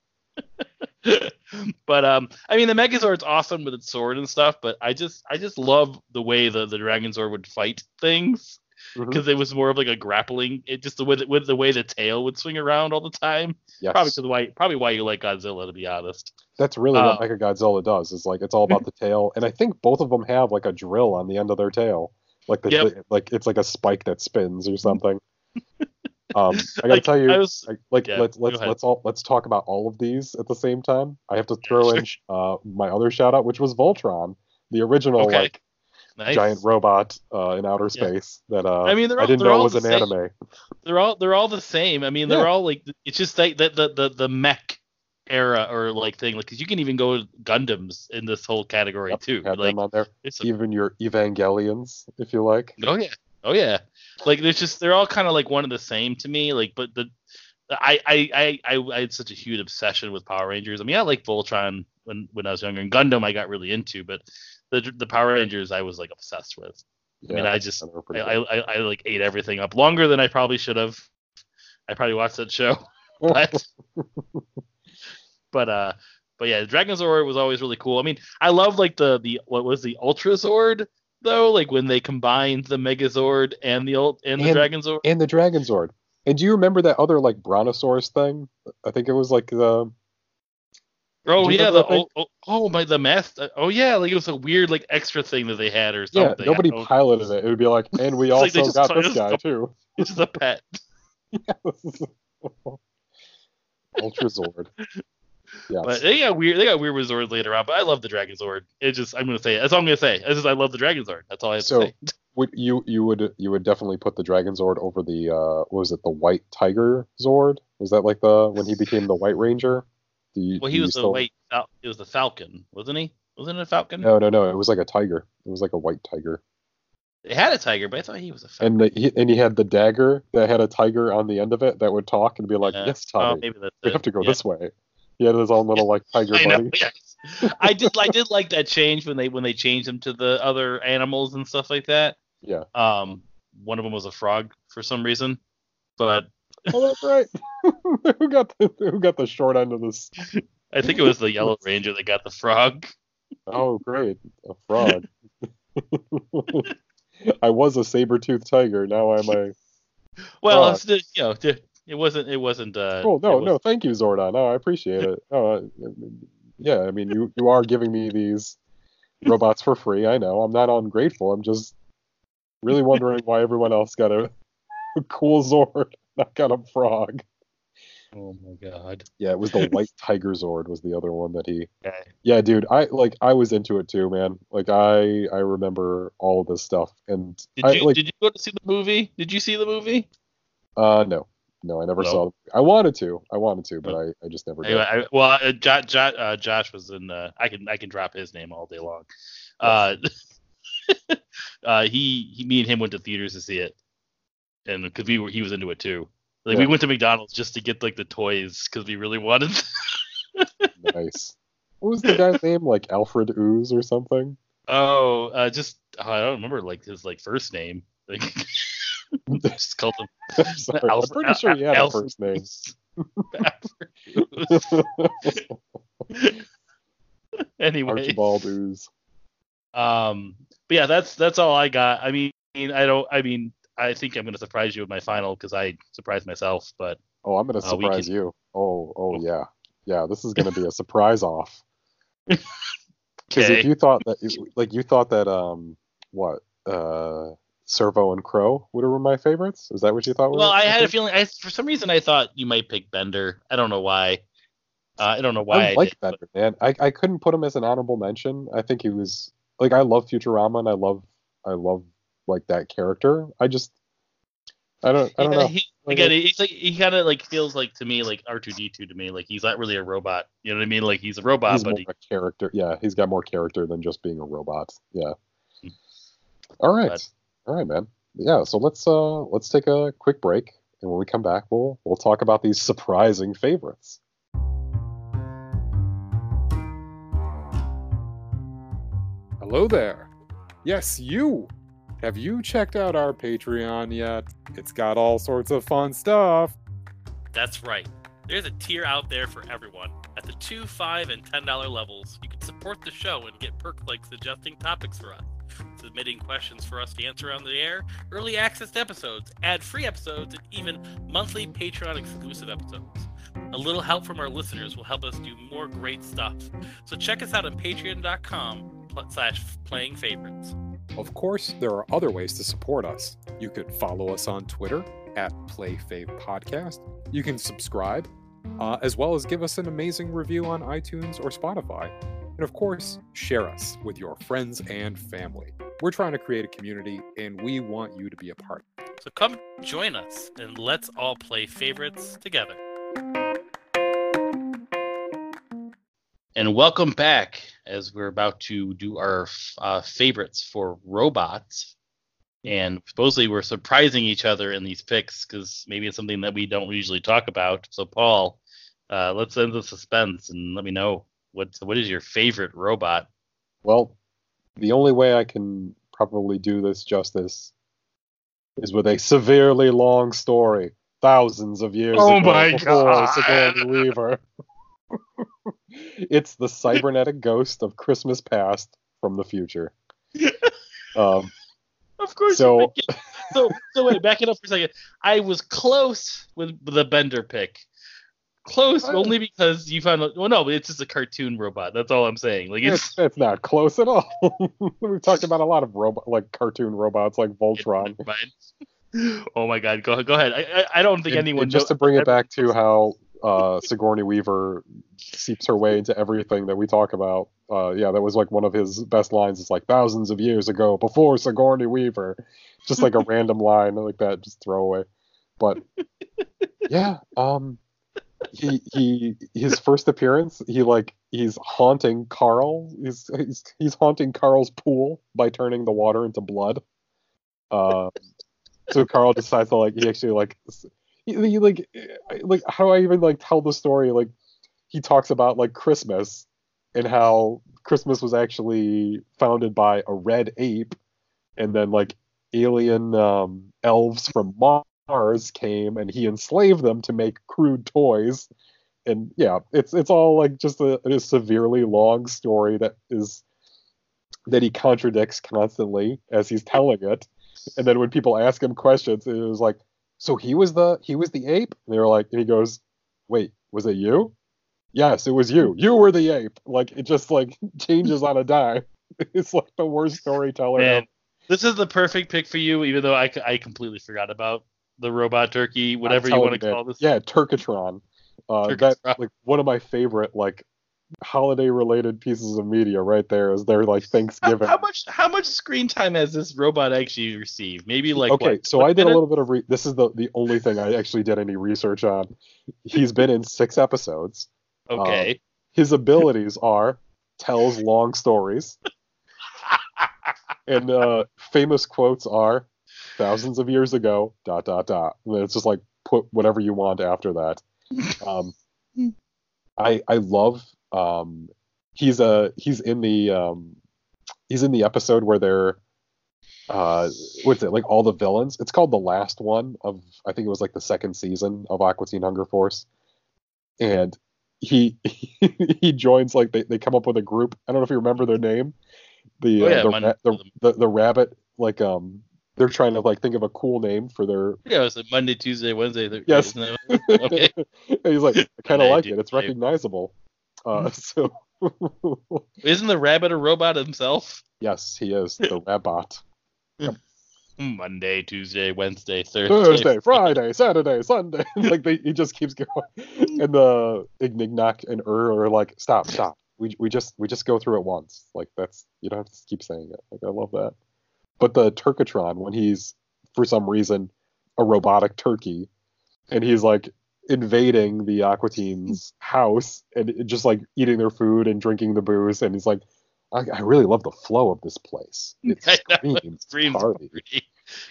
but um, I mean, the Megazord's awesome with its sword and stuff, but I just I just love the way the the Dragon Zord would fight things Mhm. because it was more of like a grappling. It just the way with the way the tail would swing around all the time. Yes, Probably because why probably why you like Godzilla to be honest. that's really what uh, Mechagodzilla does. Is like it's all about the tail, and I think both of them have like a drill on the end of their tail, like the, Yep. the- like it's like a spike that spins or something. um, I gotta Like, tell you, I was like, like yeah, let's let's let's all let's talk about all of these at the same time. I have to throw in uh, my other shout out, which was Voltron, the original Okay. like nice. giant robot uh, in outer Yeah. space that uh, I mean, they're I didn't know all was an same. anime. They're all they're all the same. I mean, they're Yeah. all like it's just like the the the, the mech era or like thing like 'cause you can even go Gundams in this whole category Yep, too. Have Like them on there. a Even your Evangelions, if you like. Oh yeah, oh yeah. Like there's just they're all kind of like one of the same to me. Like, but the I I I I, I had such a huge obsession with Power Rangers. I mean, I like Voltron when when I was younger, and Gundam I got really into, but the the Power Rangers I was like obsessed with. I mean, I just I, I. I, like ate everything up longer than I probably should have. I probably watched that show, but but uh but yeah, Dragon Zord was always really cool. I mean, I love like the the what was the Ultra Zord though, like when they combined the Megazord and the ult and the And- Dragon Zord. and the Dragon Zord. And do you remember that other like Brontosaurus thing? I think it was like the Oh yeah, the oh, oh, oh my the mask. Oh yeah, like it was a weird like extra thing that they had or yeah. something. Nobody Oh, piloted it. It would be like, and we It's like also got this guy too. It's just a pet. Ultra Zord. Yes. But they got weird. They got weird with Zords later on. But I love the Dragon Zord. It just I'm gonna say it. That's all I'm gonna say. It's just I love the Dragon Zord. That's all I have So- to say. would you you would you would definitely put the Dragon Zord over the uh what was it the White Tiger Zord? Was that like the when he became the White Ranger? You, Well, he was the white. Fal- It was the Falcon, wasn't he? Wasn't it a Falcon? No, no, no. It was like a tiger. It was like a white tiger. They had a tiger, but I thought he was a fat. and the, he, and he had the dagger that had a tiger on the end of it that would talk and be like, Yeah. "Yes, Oh, maybe that's we it. have to go Yeah. this way." He had his own little like tiger I know. Yes. I did. I did like that change when they when they changed them to the other animals and stuff like that. Yeah. Um, one of them was a frog for some reason, but Oh, that's right. who got the who got the short end of this? I think it was the Yellow Ranger that got the frog. Oh, great, a frog. I was a saber-toothed tiger. Now I'm a. Well, it's you know, it wasn't. It wasn't. Uh, Oh no, no, thank you, Zordon. No, I appreciate it. Oh, yeah, I mean, you you are giving me these robots for free. I know. I'm not ungrateful. I'm just really wondering why everyone else got a, a cool Zord, not got a frog. Oh my god. Yeah, it was the White Tiger Zord was the other one that he. Okay. Yeah, dude, I like I was into it too, man. Like I I remember all of this stuff, and Did I you like did you go to see the movie? Did you see the movie? uh no no I never No? saw. I wanted to, I wanted to, but I I just never did. Anyway, I, well, uh, Josh, Josh, uh, Josh was in. Uh, I can I can drop his name all day long. Uh, uh, he, he me and him went to theaters to see it, and because we were he was into it too. Like we went to McDonald's just to get like the toys because we really wanted. Nice. What was the guy's name? Like Alfred Ooze or something? oh, uh, just oh, I don't remember like his like first name. Like just called him. I'm sorry. I'm pretty sure he had a first name. Anyway, Archibald Ooze. Um, but yeah, that's that's all I got. I mean, I don't. I mean, I think I'm gonna surprise you with my final because I surprised myself. But Oh, I'm gonna Uh, surprise can- you. Oh, oh yeah, yeah. This is gonna be a surprise off. Because if you thought that, like, you thought that, um, what, uh, Servo and Crow would have been my favorites. Is that what you thought? well, I had a feeling. I for some reason I thought you might pick Bender. I don't know why. Uh, I don't know why. I I, like did, but- Bender, man. I, I couldn't put him as an honorable mention. I think he was like I love Futurama and I love I love like that character. I just I don't I don't Yeah, know. He, Like, again, he's like he kind of like feels like to me like R2D2 to me. Like he's not really a robot. You know what I mean? Like he's a robot, he's but more he, a character. Yeah, he's got more character than just being a robot. Yeah. All right. But- All right, man. Yeah, so let's uh let's take a quick break and when we come back we'll we'll talk about these surprising favorites. Hello there. Yes, you. Have you checked out our Patreon yet? It's got all sorts of fun stuff. That's right. There's a tier out there for everyone. At the two, five, and ten dollar levels, you can support the show and get perks like suggesting topics for us, submitting questions for us to answer on the air, early access to episodes, ad-free episodes, and even monthly Patreon exclusive episodes. A little help from our listeners will help us do more great stuff. So check us out on patreon.com slash playing favorites. Of course, there are other ways to support us. You could follow us on Twitter at PlayFavePodcast. You can subscribe, uh, as well as give us an amazing review on iTunes or Spotify. And of course, share us with your friends and family. We're trying to create a community, and we want you to be a part. So come join us and let's all play favorites together. And welcome back as we're about to do our uh, favorites for robots. And supposedly we're surprising each other in these picks because maybe it's something that we don't usually talk about. So Paul, uh, let's end the suspense and let me know what what is your favorite robot? Well, the only way I can probably do this justice is with a severely long story, thousands of years Oh ago my before God. Sigourney Weaver. it's the cybernetic ghost of Christmas past from the future. Um, Of course. So- you pick it. so so wait, back it up for a second. I was close with the Bender pick. Close I- only because you found. Well, no, it's just a cartoon robot. That's all I'm saying. Like it's it's, it's not close at all. We've talked about a lot of robot, like cartoon robots, like Voltron. Oh my God, go go ahead. I I, I don't think And- anyone and just know- to bring it back to how uh, Sigourney Weaver seeps her way into everything that we talk about. Uh, yeah, that was like one of his best lines. It's like thousands of years ago, before Sigourney Weaver. Just like a random line like that, just throwaway. But yeah, um, he he his first appearance, he like he's haunting Carl. He's he's, he's haunting Carl's pool by turning the water into blood. Uh, so Carl decides to like he actually like like like how do I even like tell the story? Like he talks about like Christmas and how Christmas was actually founded by a red ape, and then like alien um, elves from Mars came and he enslaved them to make crude toys. And yeah, it's it's all like just a, a severely long story that is that he contradicts constantly as he's telling it. And then when people ask him questions, it was like, "So he was the he was the ape?" And they were like, and he goes, "Wait, was it you?" Yes, it was you. You were the ape. Like it just like changes on a dime. It's like the worst storyteller. Man, this is the perfect pick for you, even though I, I completely forgot about the robot turkey, whatever you want to call this. Yeah, Turkatron. Uh, Turkatron. That like one of my favorite like holiday related pieces of media right there is their like Thanksgiving. how much how much screen time has this robot actually received? Maybe like okay, what, so what I did a little bit of re- this is the the only thing I actually did any research on. He's been in six episodes. Okay. His abilities are tells long stories, and uh, famous quotes are thousands of years ago dot dot dot. And it's just like put whatever you want after that. Um, I I love um, he's a he's in the um, he's in the episode where they're uh what's it like all the villains? It's called the last one of i think it was like the second season of aqua teen hunger force. And he he joins like they, they come up with a group. I don't know if you remember their name. The Oh, uh, yeah, the, ra- the, the the rabbit like um they're trying to like think of a cool name for their yeah, it was like Monday, Tuesday, Wednesday. Thursday, Yes. Okay. he's like i kind of like it. It's recognizable uh so Isn't the rabbit a robot himself? yes he is the rabbot Monday, Tuesday, Wednesday, Thursday. Thursday, Friday, Saturday, Sunday. like they, he just keeps going. And the Ignignokt and Err are like, stop, stop. We we just we just go through it once. Like that's you don't have to keep saying it. Like I love that. But the Turkatron, when he's for some reason a robotic turkey, and he's like invading the Aqua Teens' house and just like eating their food and drinking the booze, and he's like, I, I really love the flow of this place. It screams Screams party. party.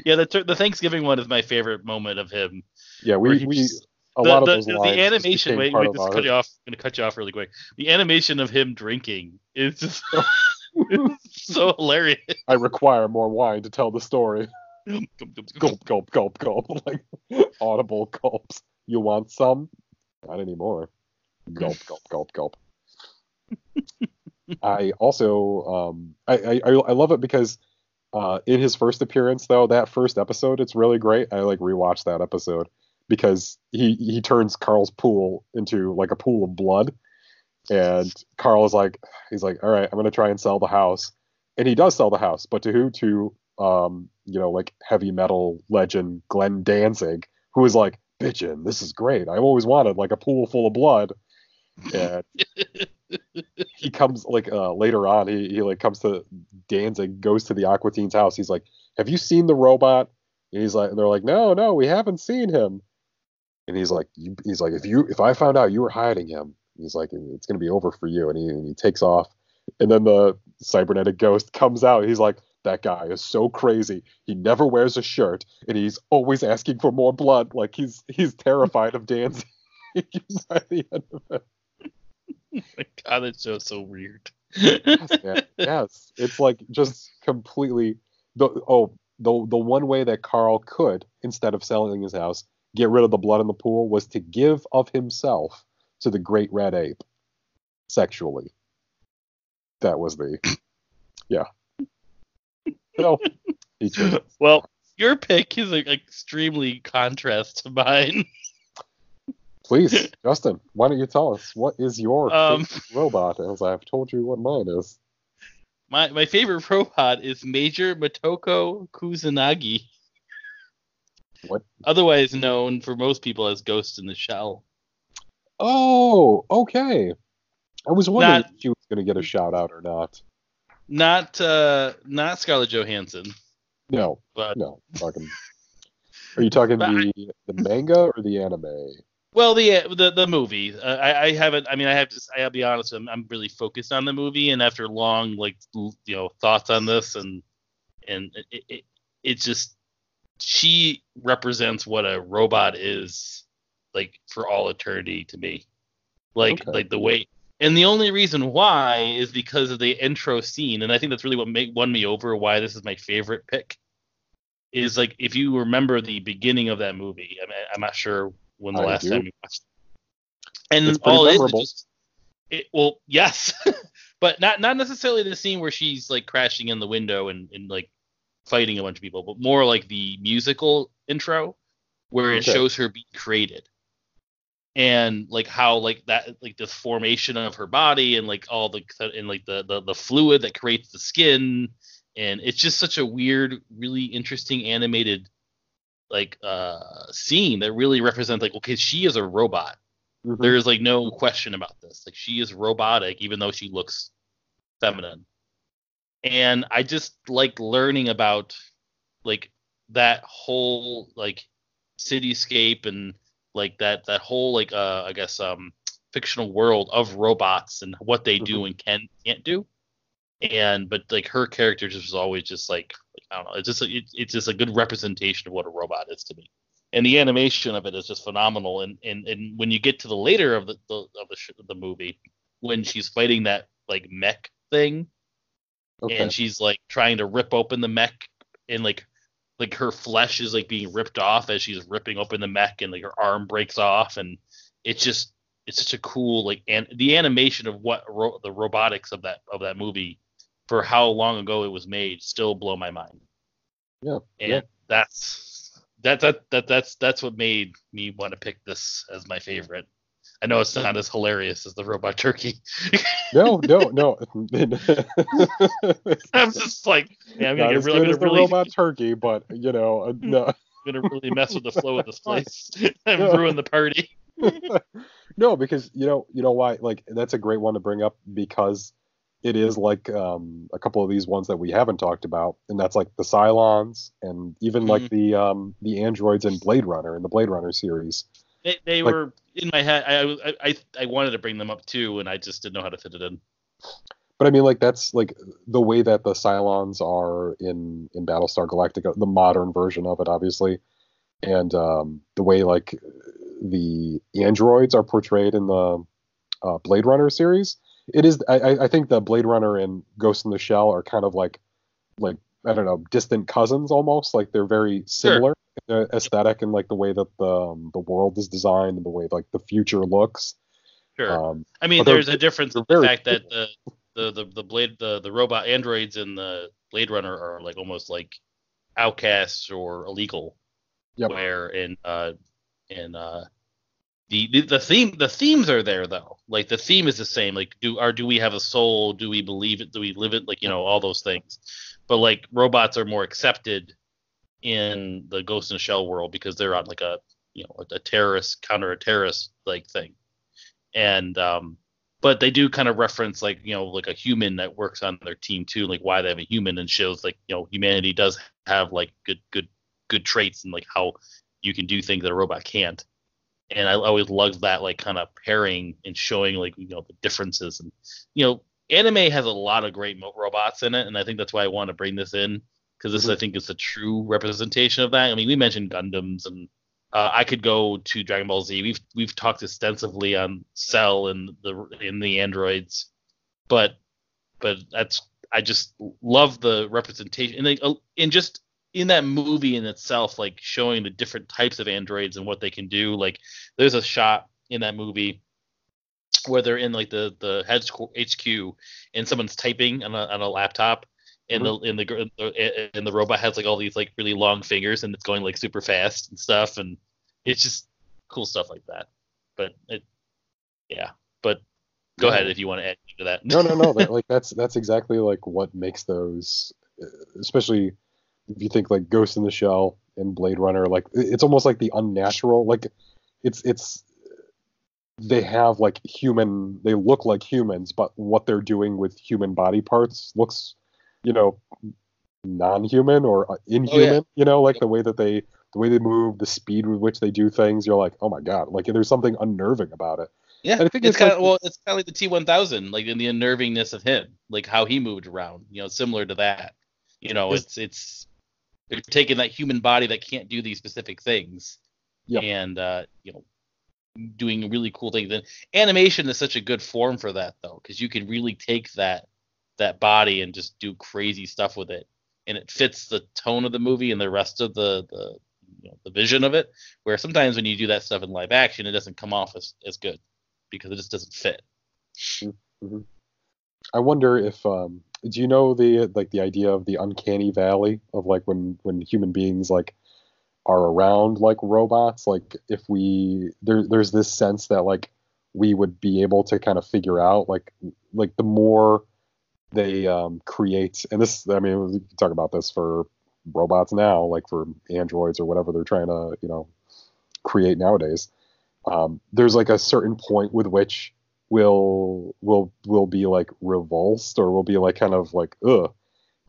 Yeah, the the Thanksgiving one is my favorite moment of him. Yeah, we we just- a the, lot of those the just animation. Wait, wait, just cut you off. I'm gonna cut you off really quick. The animation of him drinking is just it's so hilarious. I require more wine to tell the story. Gulp, gulp, gulp, gulp. Like audible gulps. You want some? Not anymore. Gulp, gulp, gulp, gulp. I also um I, I I love it because uh in his first appearance though, that first episode, it's really great. I like rewatched that episode because he he turns Carl's pool into like a pool of blood. And Carl is like he's like, All right, I'm gonna try and sell the house. And he does sell the house, but to who? To um, you know, like heavy metal legend Glenn Danzig, who is like, bitchin', this is great. I've always wanted like a pool full of blood. And he comes like uh later on, he, he like comes to Danzig, goes to the Aqua Teen's house. He's like, Have you seen the robot? And he's like, and they're like, No, no, we haven't seen him. And he's like, you, he's like, if you if I found out you were hiding him, he's like, it's gonna be over for you. And he and he takes off. And then the cybernetic ghost comes out. He's like, that guy is so crazy. He never wears a shirt, and he's always asking for more blood. Like he's he's terrified of Danzig by the end of it. my God, that show's so weird. Yes, man. yes, it's like just completely. The oh the the one way that Carl could instead of selling his house get rid of the blood in the pool was to give of himself to the great red ape sexually. That was the yeah. Chose. well, your pick is like extremely contrast to mine. Please, Justin, why don't you tell us what is your Um, favorite robot? As I've told you what mine is. My my favorite robot is Major Motoko Kusanagi. What? Otherwise known for most people as Ghost in the Shell. Oh, okay. I was wondering Not- if she was going to get a shout out or not. Not uh not Scarlett Johansson, No, but no. Talking. Are you talking But I- the the manga or the anime? well the the the movie. Uh, I I haven't. I mean I have to. I'll be honest. I'm I'm really focused on the movie, and after long like l- you know thoughts on this and and it, it, it's just she represents what a robot is like for all eternity to me. Like Okay. like the way and the only reason why is because of the intro scene and I think that's really what made won me over why this is my favorite pick. Is like if you remember the beginning of that movie. I mean, I'm not sure when the I last do. time you watched. it. And all it is, just it, well, yes, but not not necessarily the scene where she's like crashing in the window and, and like fighting a bunch of people, but more like the musical intro where it shows her being created and like how like that like the formation of her body and like all the and like the the, the fluid that creates the skin and it's just such a weird really interesting animated like uh scene that really represents like okay she is a robot Mhm. there is like no question about this. Like she is robotic, even though she looks feminine. And I just like learning about like that whole like cityscape and like that that whole like uh I guess um fictional world of robots and what they do and can can't do. And but like her character just was always just like, I don't know, it's just it, it's just a good representation of what a robot is to me and the animation of it is just phenomenal. And and, and when you get to the later of the, the of the sh- the movie, when she's fighting that like mech thing, Okay. and she's like trying to rip open the mech, and like like her flesh is like being ripped off as she's ripping open the mech, and like her arm breaks off, and it's just it's such a cool like and the animation of what ro- the robotics of that of that movie for how long ago it was made still blow my mind. Yeah, And yeah. that's that that that that's that's what made me want to pick this as my favorite. I know it's not as hilarious as the robot turkey. no, no, no. I'm just like, yeah, I'm gonna, get really, good as gonna the really, robot turkey, but you know, uh, no. gonna really mess with the flow of this place and Yeah. ruin the party. no, because you know, you know why? Like that's a great one to bring up because it is like um, a couple of these ones that we haven't talked about, and that's like the Cylons and even Mm-hmm. like the um, the androids in Blade Runner in the Blade Runner series. They, they Like- were in my head. I, I I I wanted to bring them up too, and I just didn't know how to fit it in. But I mean, like that's like the way that the Cylons are in in Battlestar Galactica, the modern version of it, obviously, and um, the way like the androids are portrayed in the uh, Blade Runner series. It is, I I think the Blade Runner and Ghost in the Shell are kind of like, like I don't know, distant cousins almost. Like they're very similar in their aesthetic and like the way that the um, the world is designed and the way like the future looks. Sure. Um, I mean, there's a difference in the fact that the, the the the blade the the robot androids in the Blade Runner are like almost like outcasts or illegal. Yep. Where in uh in uh the, the the theme the themes are there though. Like the theme is the same. Like do are do we have a soul? Do we believe it? Do we live it? Like you know all those things. But like robots are more accepted in the Ghost in the Shell world because they're on like a you know a terrorist counter a terrorist like thing. And um but they do kind of reference like you know like a human that works on their team too like why they have a human and shows like you know humanity does have like good good good traits and like how you can do things that a robot can't. And i always loved that like kind of pairing and showing like you know the differences and you know anime has a lot of great robots in it and i think that's why i want to bring this in because this i think is a true representation of that i mean we mentioned gundams and uh, I could go to Dragon Ball Z. We've we've talked extensively on Cell and the in the androids, but but that's I just love the representation and like, uh, and just in that movie in itself, like showing the different types of androids and what they can do. Like there's a shot in that movie where they're in like the the head HQ and someone's typing on a on a laptop and the and the and the robot has like all these like really long fingers and it's going like super fast and stuff and it's just cool stuff like that. But it, yeah. But go Yeah. ahead if you want to add to that. no no no that, like that's that's exactly like what makes those uh, especially if you think like ghost in the shell and blade runner like it's almost like the unnatural like it's it's they have like human they look like humans but what they're doing with human body parts looks you know non-human or uh, inhuman you know like the way that they the way they move the speed with which they do things you're like oh my god like there's something unnerving about it Yeah, And I think it's, it's kind like- of well, it's kind of like the T1000, like in the unnervingness of him, like how he moved around, you know, similar to that. You know, it's it's they're taking that human body that can't do these specific things, Yep. and uh, you know, doing really cool things. And animation is such a good form for that though, because you can really take that that body and just do crazy stuff with it, and it fits the tone of the movie and the rest of the the you know, the vision of it. Where sometimes when you do that stuff in live action, it doesn't come off as as good because it just doesn't fit. I wonder if um, do you know the like the idea of the uncanny valley of like when when human beings like are around like robots like if we there there's this sense that like we would be able to kind of figure out like like the more they um, create and this I mean we can talk about this for robots now like for androids or whatever they're trying to you know create nowadays. Um, there's like a certain point with which we'll will will be like revulsed or we'll be like kind of like ugh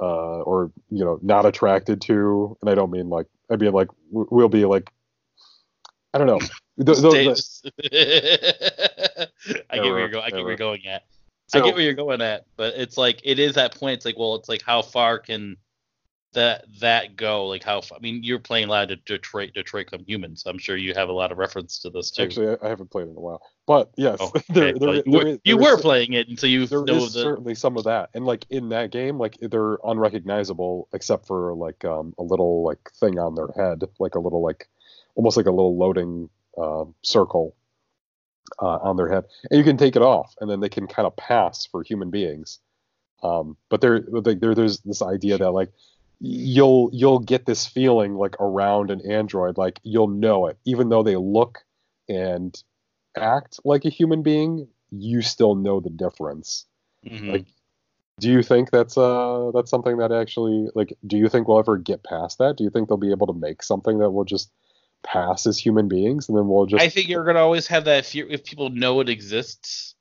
uh or you know not attracted to and i don't mean like i mean like we'll be like i don't know Th- those- I get where you're going. I get where you're going at. I get where you're going at, but it's like it is that point. It's like, well, it's like how far can that that go? Like how? I mean, you're playing a lot of Detroit Detroit Come humans I'm sure you have a lot of reference to this too. actually I, haven't played in a while but yes Oh, there, okay. there, Well, there you were, is- you there is- were playing it, and so you there know is the. certainly some of that and like in that game like they're unrecognizable except for like um, a little like thing on their head like a little like almost like a little loading um circle uh, on their head and you can take it off and then they can kind of pass for human beings um, but there there's this idea that like you'll you'll get this feeling like around an android like you'll know it even though they look and act like a human being you still know the difference Mhm. like, do you think that's uh that's something that actually like do you think we'll ever get past that do you think they'll be able to make something that will just pass as human beings and then we'll just I think you're gonna always have that fear if people know it exists.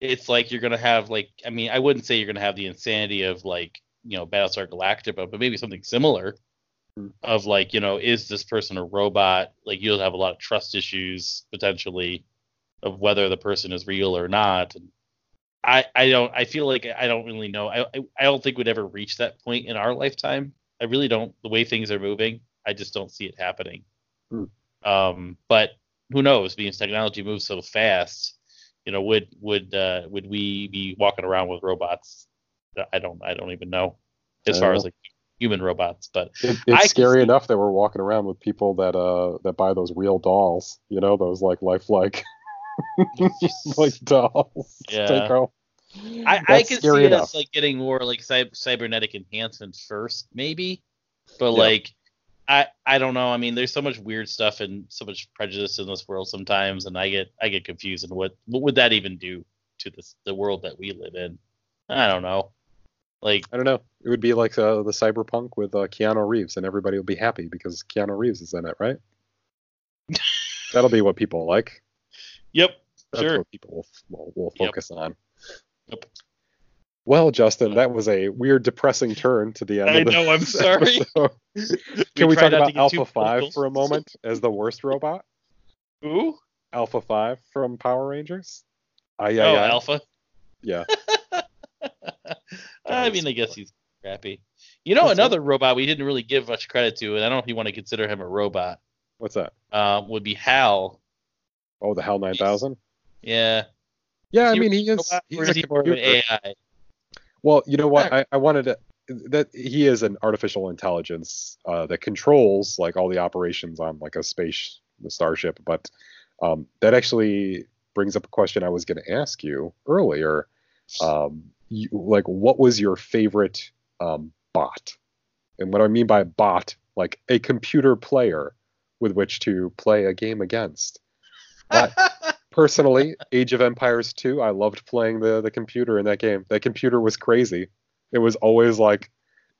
It's like you're gonna have like I mean I wouldn't say you're gonna have the insanity of like you know Battlestar Galactica, but maybe something similar. Hmm. Of like you know is this person a robot? Like you'll have a lot of trust issues potentially of whether the person is real or not. And I I don't I feel like I don't really know. I I, don't think we'd ever reach that point in our lifetime. I really don't. The way things are moving, I just don't see it happening. Hmm. Um, but who knows? Because technology moves so fast, you know, would would uh, would we be walking around with robots? I don't I don't even know as far don't as like human robots, but it, it's can scary see- enough that we're walking around with people that uh that buy those real dolls you know those like lifelike like dolls Yeah. take home. I, I can see enough. us like getting more like cy- cybernetic enhancements first, maybe. But Yeah. like, I I don't know. I mean, there's so much weird stuff and so much prejudice in this world sometimes, and I get I get confused. And what what would that even do to this the world that we live in? I don't know. Like, I don't know. It would be like uh, the cyberpunk with uh, Keanu Reeves, and everybody will be happy because Keanu Reeves is in it, right? That'll be what people like. yep, That's sure. what people will, will, will Yep. focus on. Yep. Well, Justin, that was a weird, depressing turn to the end I of the know. I'm sorry. Can we try talk about Alpha 5 political. for a moment as the worst robot? Who? Alpha 5 from Power Rangers? Aye, oh, aye. Alpha. Yeah. I mean, I guess he's crappy. You know, That's another robot we didn't really give much credit to, and I don't know if you want to consider him a robot, What's that? um, would be Hal. Oh, the HAL 9000? Yeah. Yeah, I mean, he is. He's is he more of an computer. AI? Well, you know what? I, I wanted to. That he is an artificial intelligence uh, that controls like all the operations on like a space, the starship. But um, that actually brings up a question I was going to ask you earlier. Um, you, like, what was your favorite um, bot? And what I mean by bot, like a computer player with which to play a game against. I- personally, Age of Empires 2, I loved playing the the computer in that game. That computer was crazy. It was always like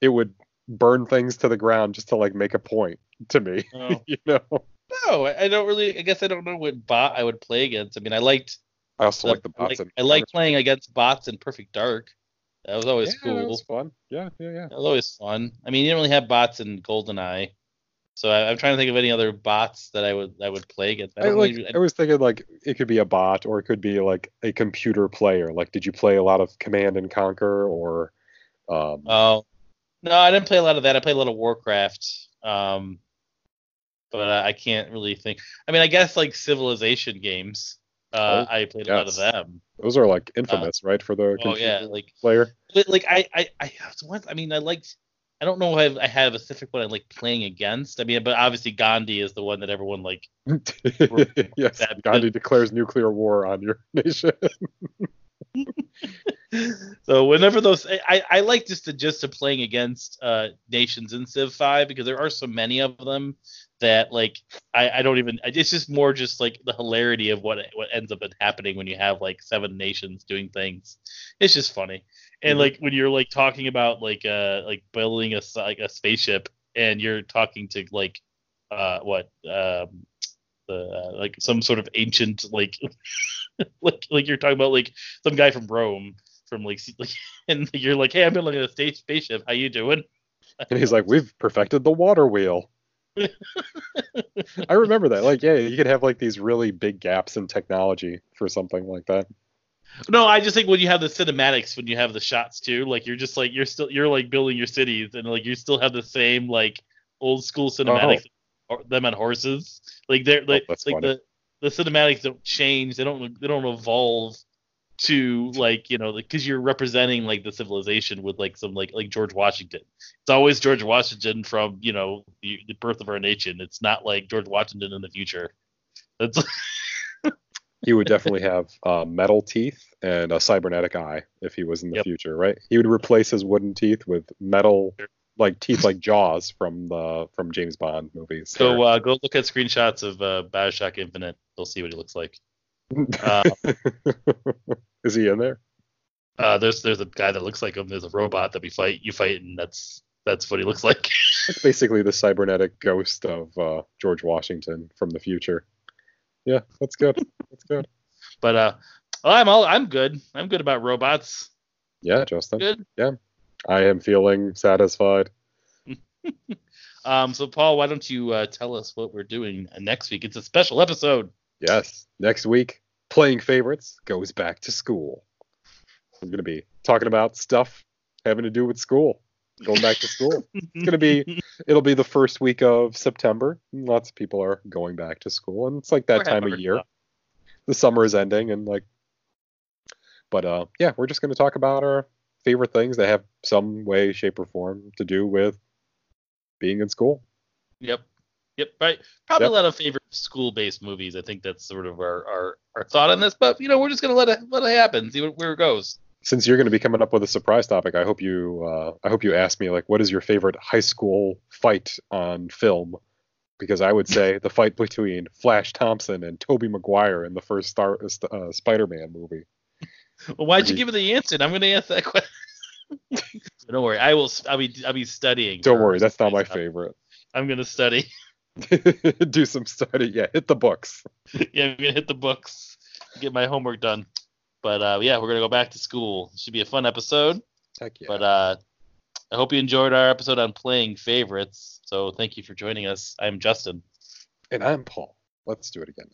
it would burn things to the ground just to like make a point to me. Oh. you know. No, I don't really. I guess I don't know what bot I would play against. I mean, I liked. I also like the I bots. like, I like playing against bots in Perfect Dark. That was always yeah, cool. That was fun. Yeah, yeah, yeah. That was always fun. I mean, you didn't really have bots in GoldenEye, so I, I'm trying to think of any other bots that I would I would play against. I I, like. really, I was thinking like it could be a bot or it could be like a computer player. Like, did you play a lot of Command and Conquer or? Um, oh, No, I didn't play a lot of that. I played a lot of Warcraft. Um, but uh, I can't really think. I mean, I guess like Civilization games. Uh, Oh, I played a lot of them. Those are like infamous, right, for the Oh yeah, like player. but, like I I I once I mean I liked I don't know if I have a specific one I like playing against. I mean, but obviously Gandhi is the one that everyone like. yes, that- Gandhi declares nuclear war on your nation. So whenever those I, I, like just to just to playing against uh nations in Civ 5 because there are so many of them that like I, I don't even it's just more just like the hilarity of what what ends up happening when you have like seven nations doing things. It's just funny. And Mhm. like when you're like talking about like uh like building a like a spaceship and you're talking to like uh what um the uh, like some sort of ancient like like like you're talking about like some guy from Rome from like, like and you're like hey I'm building a state spaceship how you doing and he's like, "We've perfected the water wheel." I remember that. Like, yeah, you could have like these really big gaps in technology for something like that. no I just think when you have the cinematics when you have the shots too like you're just like you're still you're like building your cities and like you still have the same like old school oh. cinematics or them on horses like they're oh, like, Oh, like funny. the the cinematics don't change they don't they don't evolve to like you know because you're representing like the civilization with like some like like George Washington. It's always George Washington from you know the, the birth of our nation. It's not like George Washington in the future. That's He would definitely have uh, metal teeth and a cybernetic eye if he was in the Yep. future, right? He would replace his wooden teeth with metal, like teeth like Jaws from the from James Bond movies. so uh, go look at screenshots of uh, Bioshock Infinite. You'll see what he looks like. Uh, Is he in there? Uh, there's there's a guy that looks like him. There's a robot that we fight. You fight, and that's that's what he looks like. It's basically the cybernetic ghost of uh, George Washington from the future. Yeah, that's good. That's good. But uh, well, I'm all I'm good. I'm good about robots. Yeah, Justin. Good. Yeah, I am feeling satisfied. Um, so Paul, why don't you uh, tell us what we're doing next week? It's a special episode. Yes. Next week, playing favorites goes back to school. We're going to be talking about stuff having to do with school, going back to school. It's going to be, it'll be the first week of September. Lots of people are going back to school, and it's like that We're time of year. fun. The summer is ending, and like, but uh, yeah, we're just going to talk about our favorite things that have some way, shape, or form to do with being in school. Yep. Yep. Right. Probably Yep. a lot of favorite school-based movies. I think that's sort of our, our, our thought on this. But you know, we're just gonna let it let it happen. See what, where it goes. since you're going to be coming up with a surprise topic, I hope you uh, I hope you ask me like what is your favorite high school fight on film? Because I would say the fight between Flash Thompson and Tobey Maguire in the first Star uh, Spider-Man movie. Well, why'd you give me the answer? I'm gonna ask that question. Don't worry. I will. I'll be. I'll be studying. Don't worry, that's not my stuff. favorite. I'm gonna study. Do some study. Yeah, hit the books. yeah, I'm gonna hit the books, get my homework done. But uh, yeah, we're gonna go back to school. Should be a fun episode. Heck yeah. But uh, I hope you enjoyed our episode on playing favorites. So thank you for joining us. I'm Justin. and I'm Paul. Let's do it again.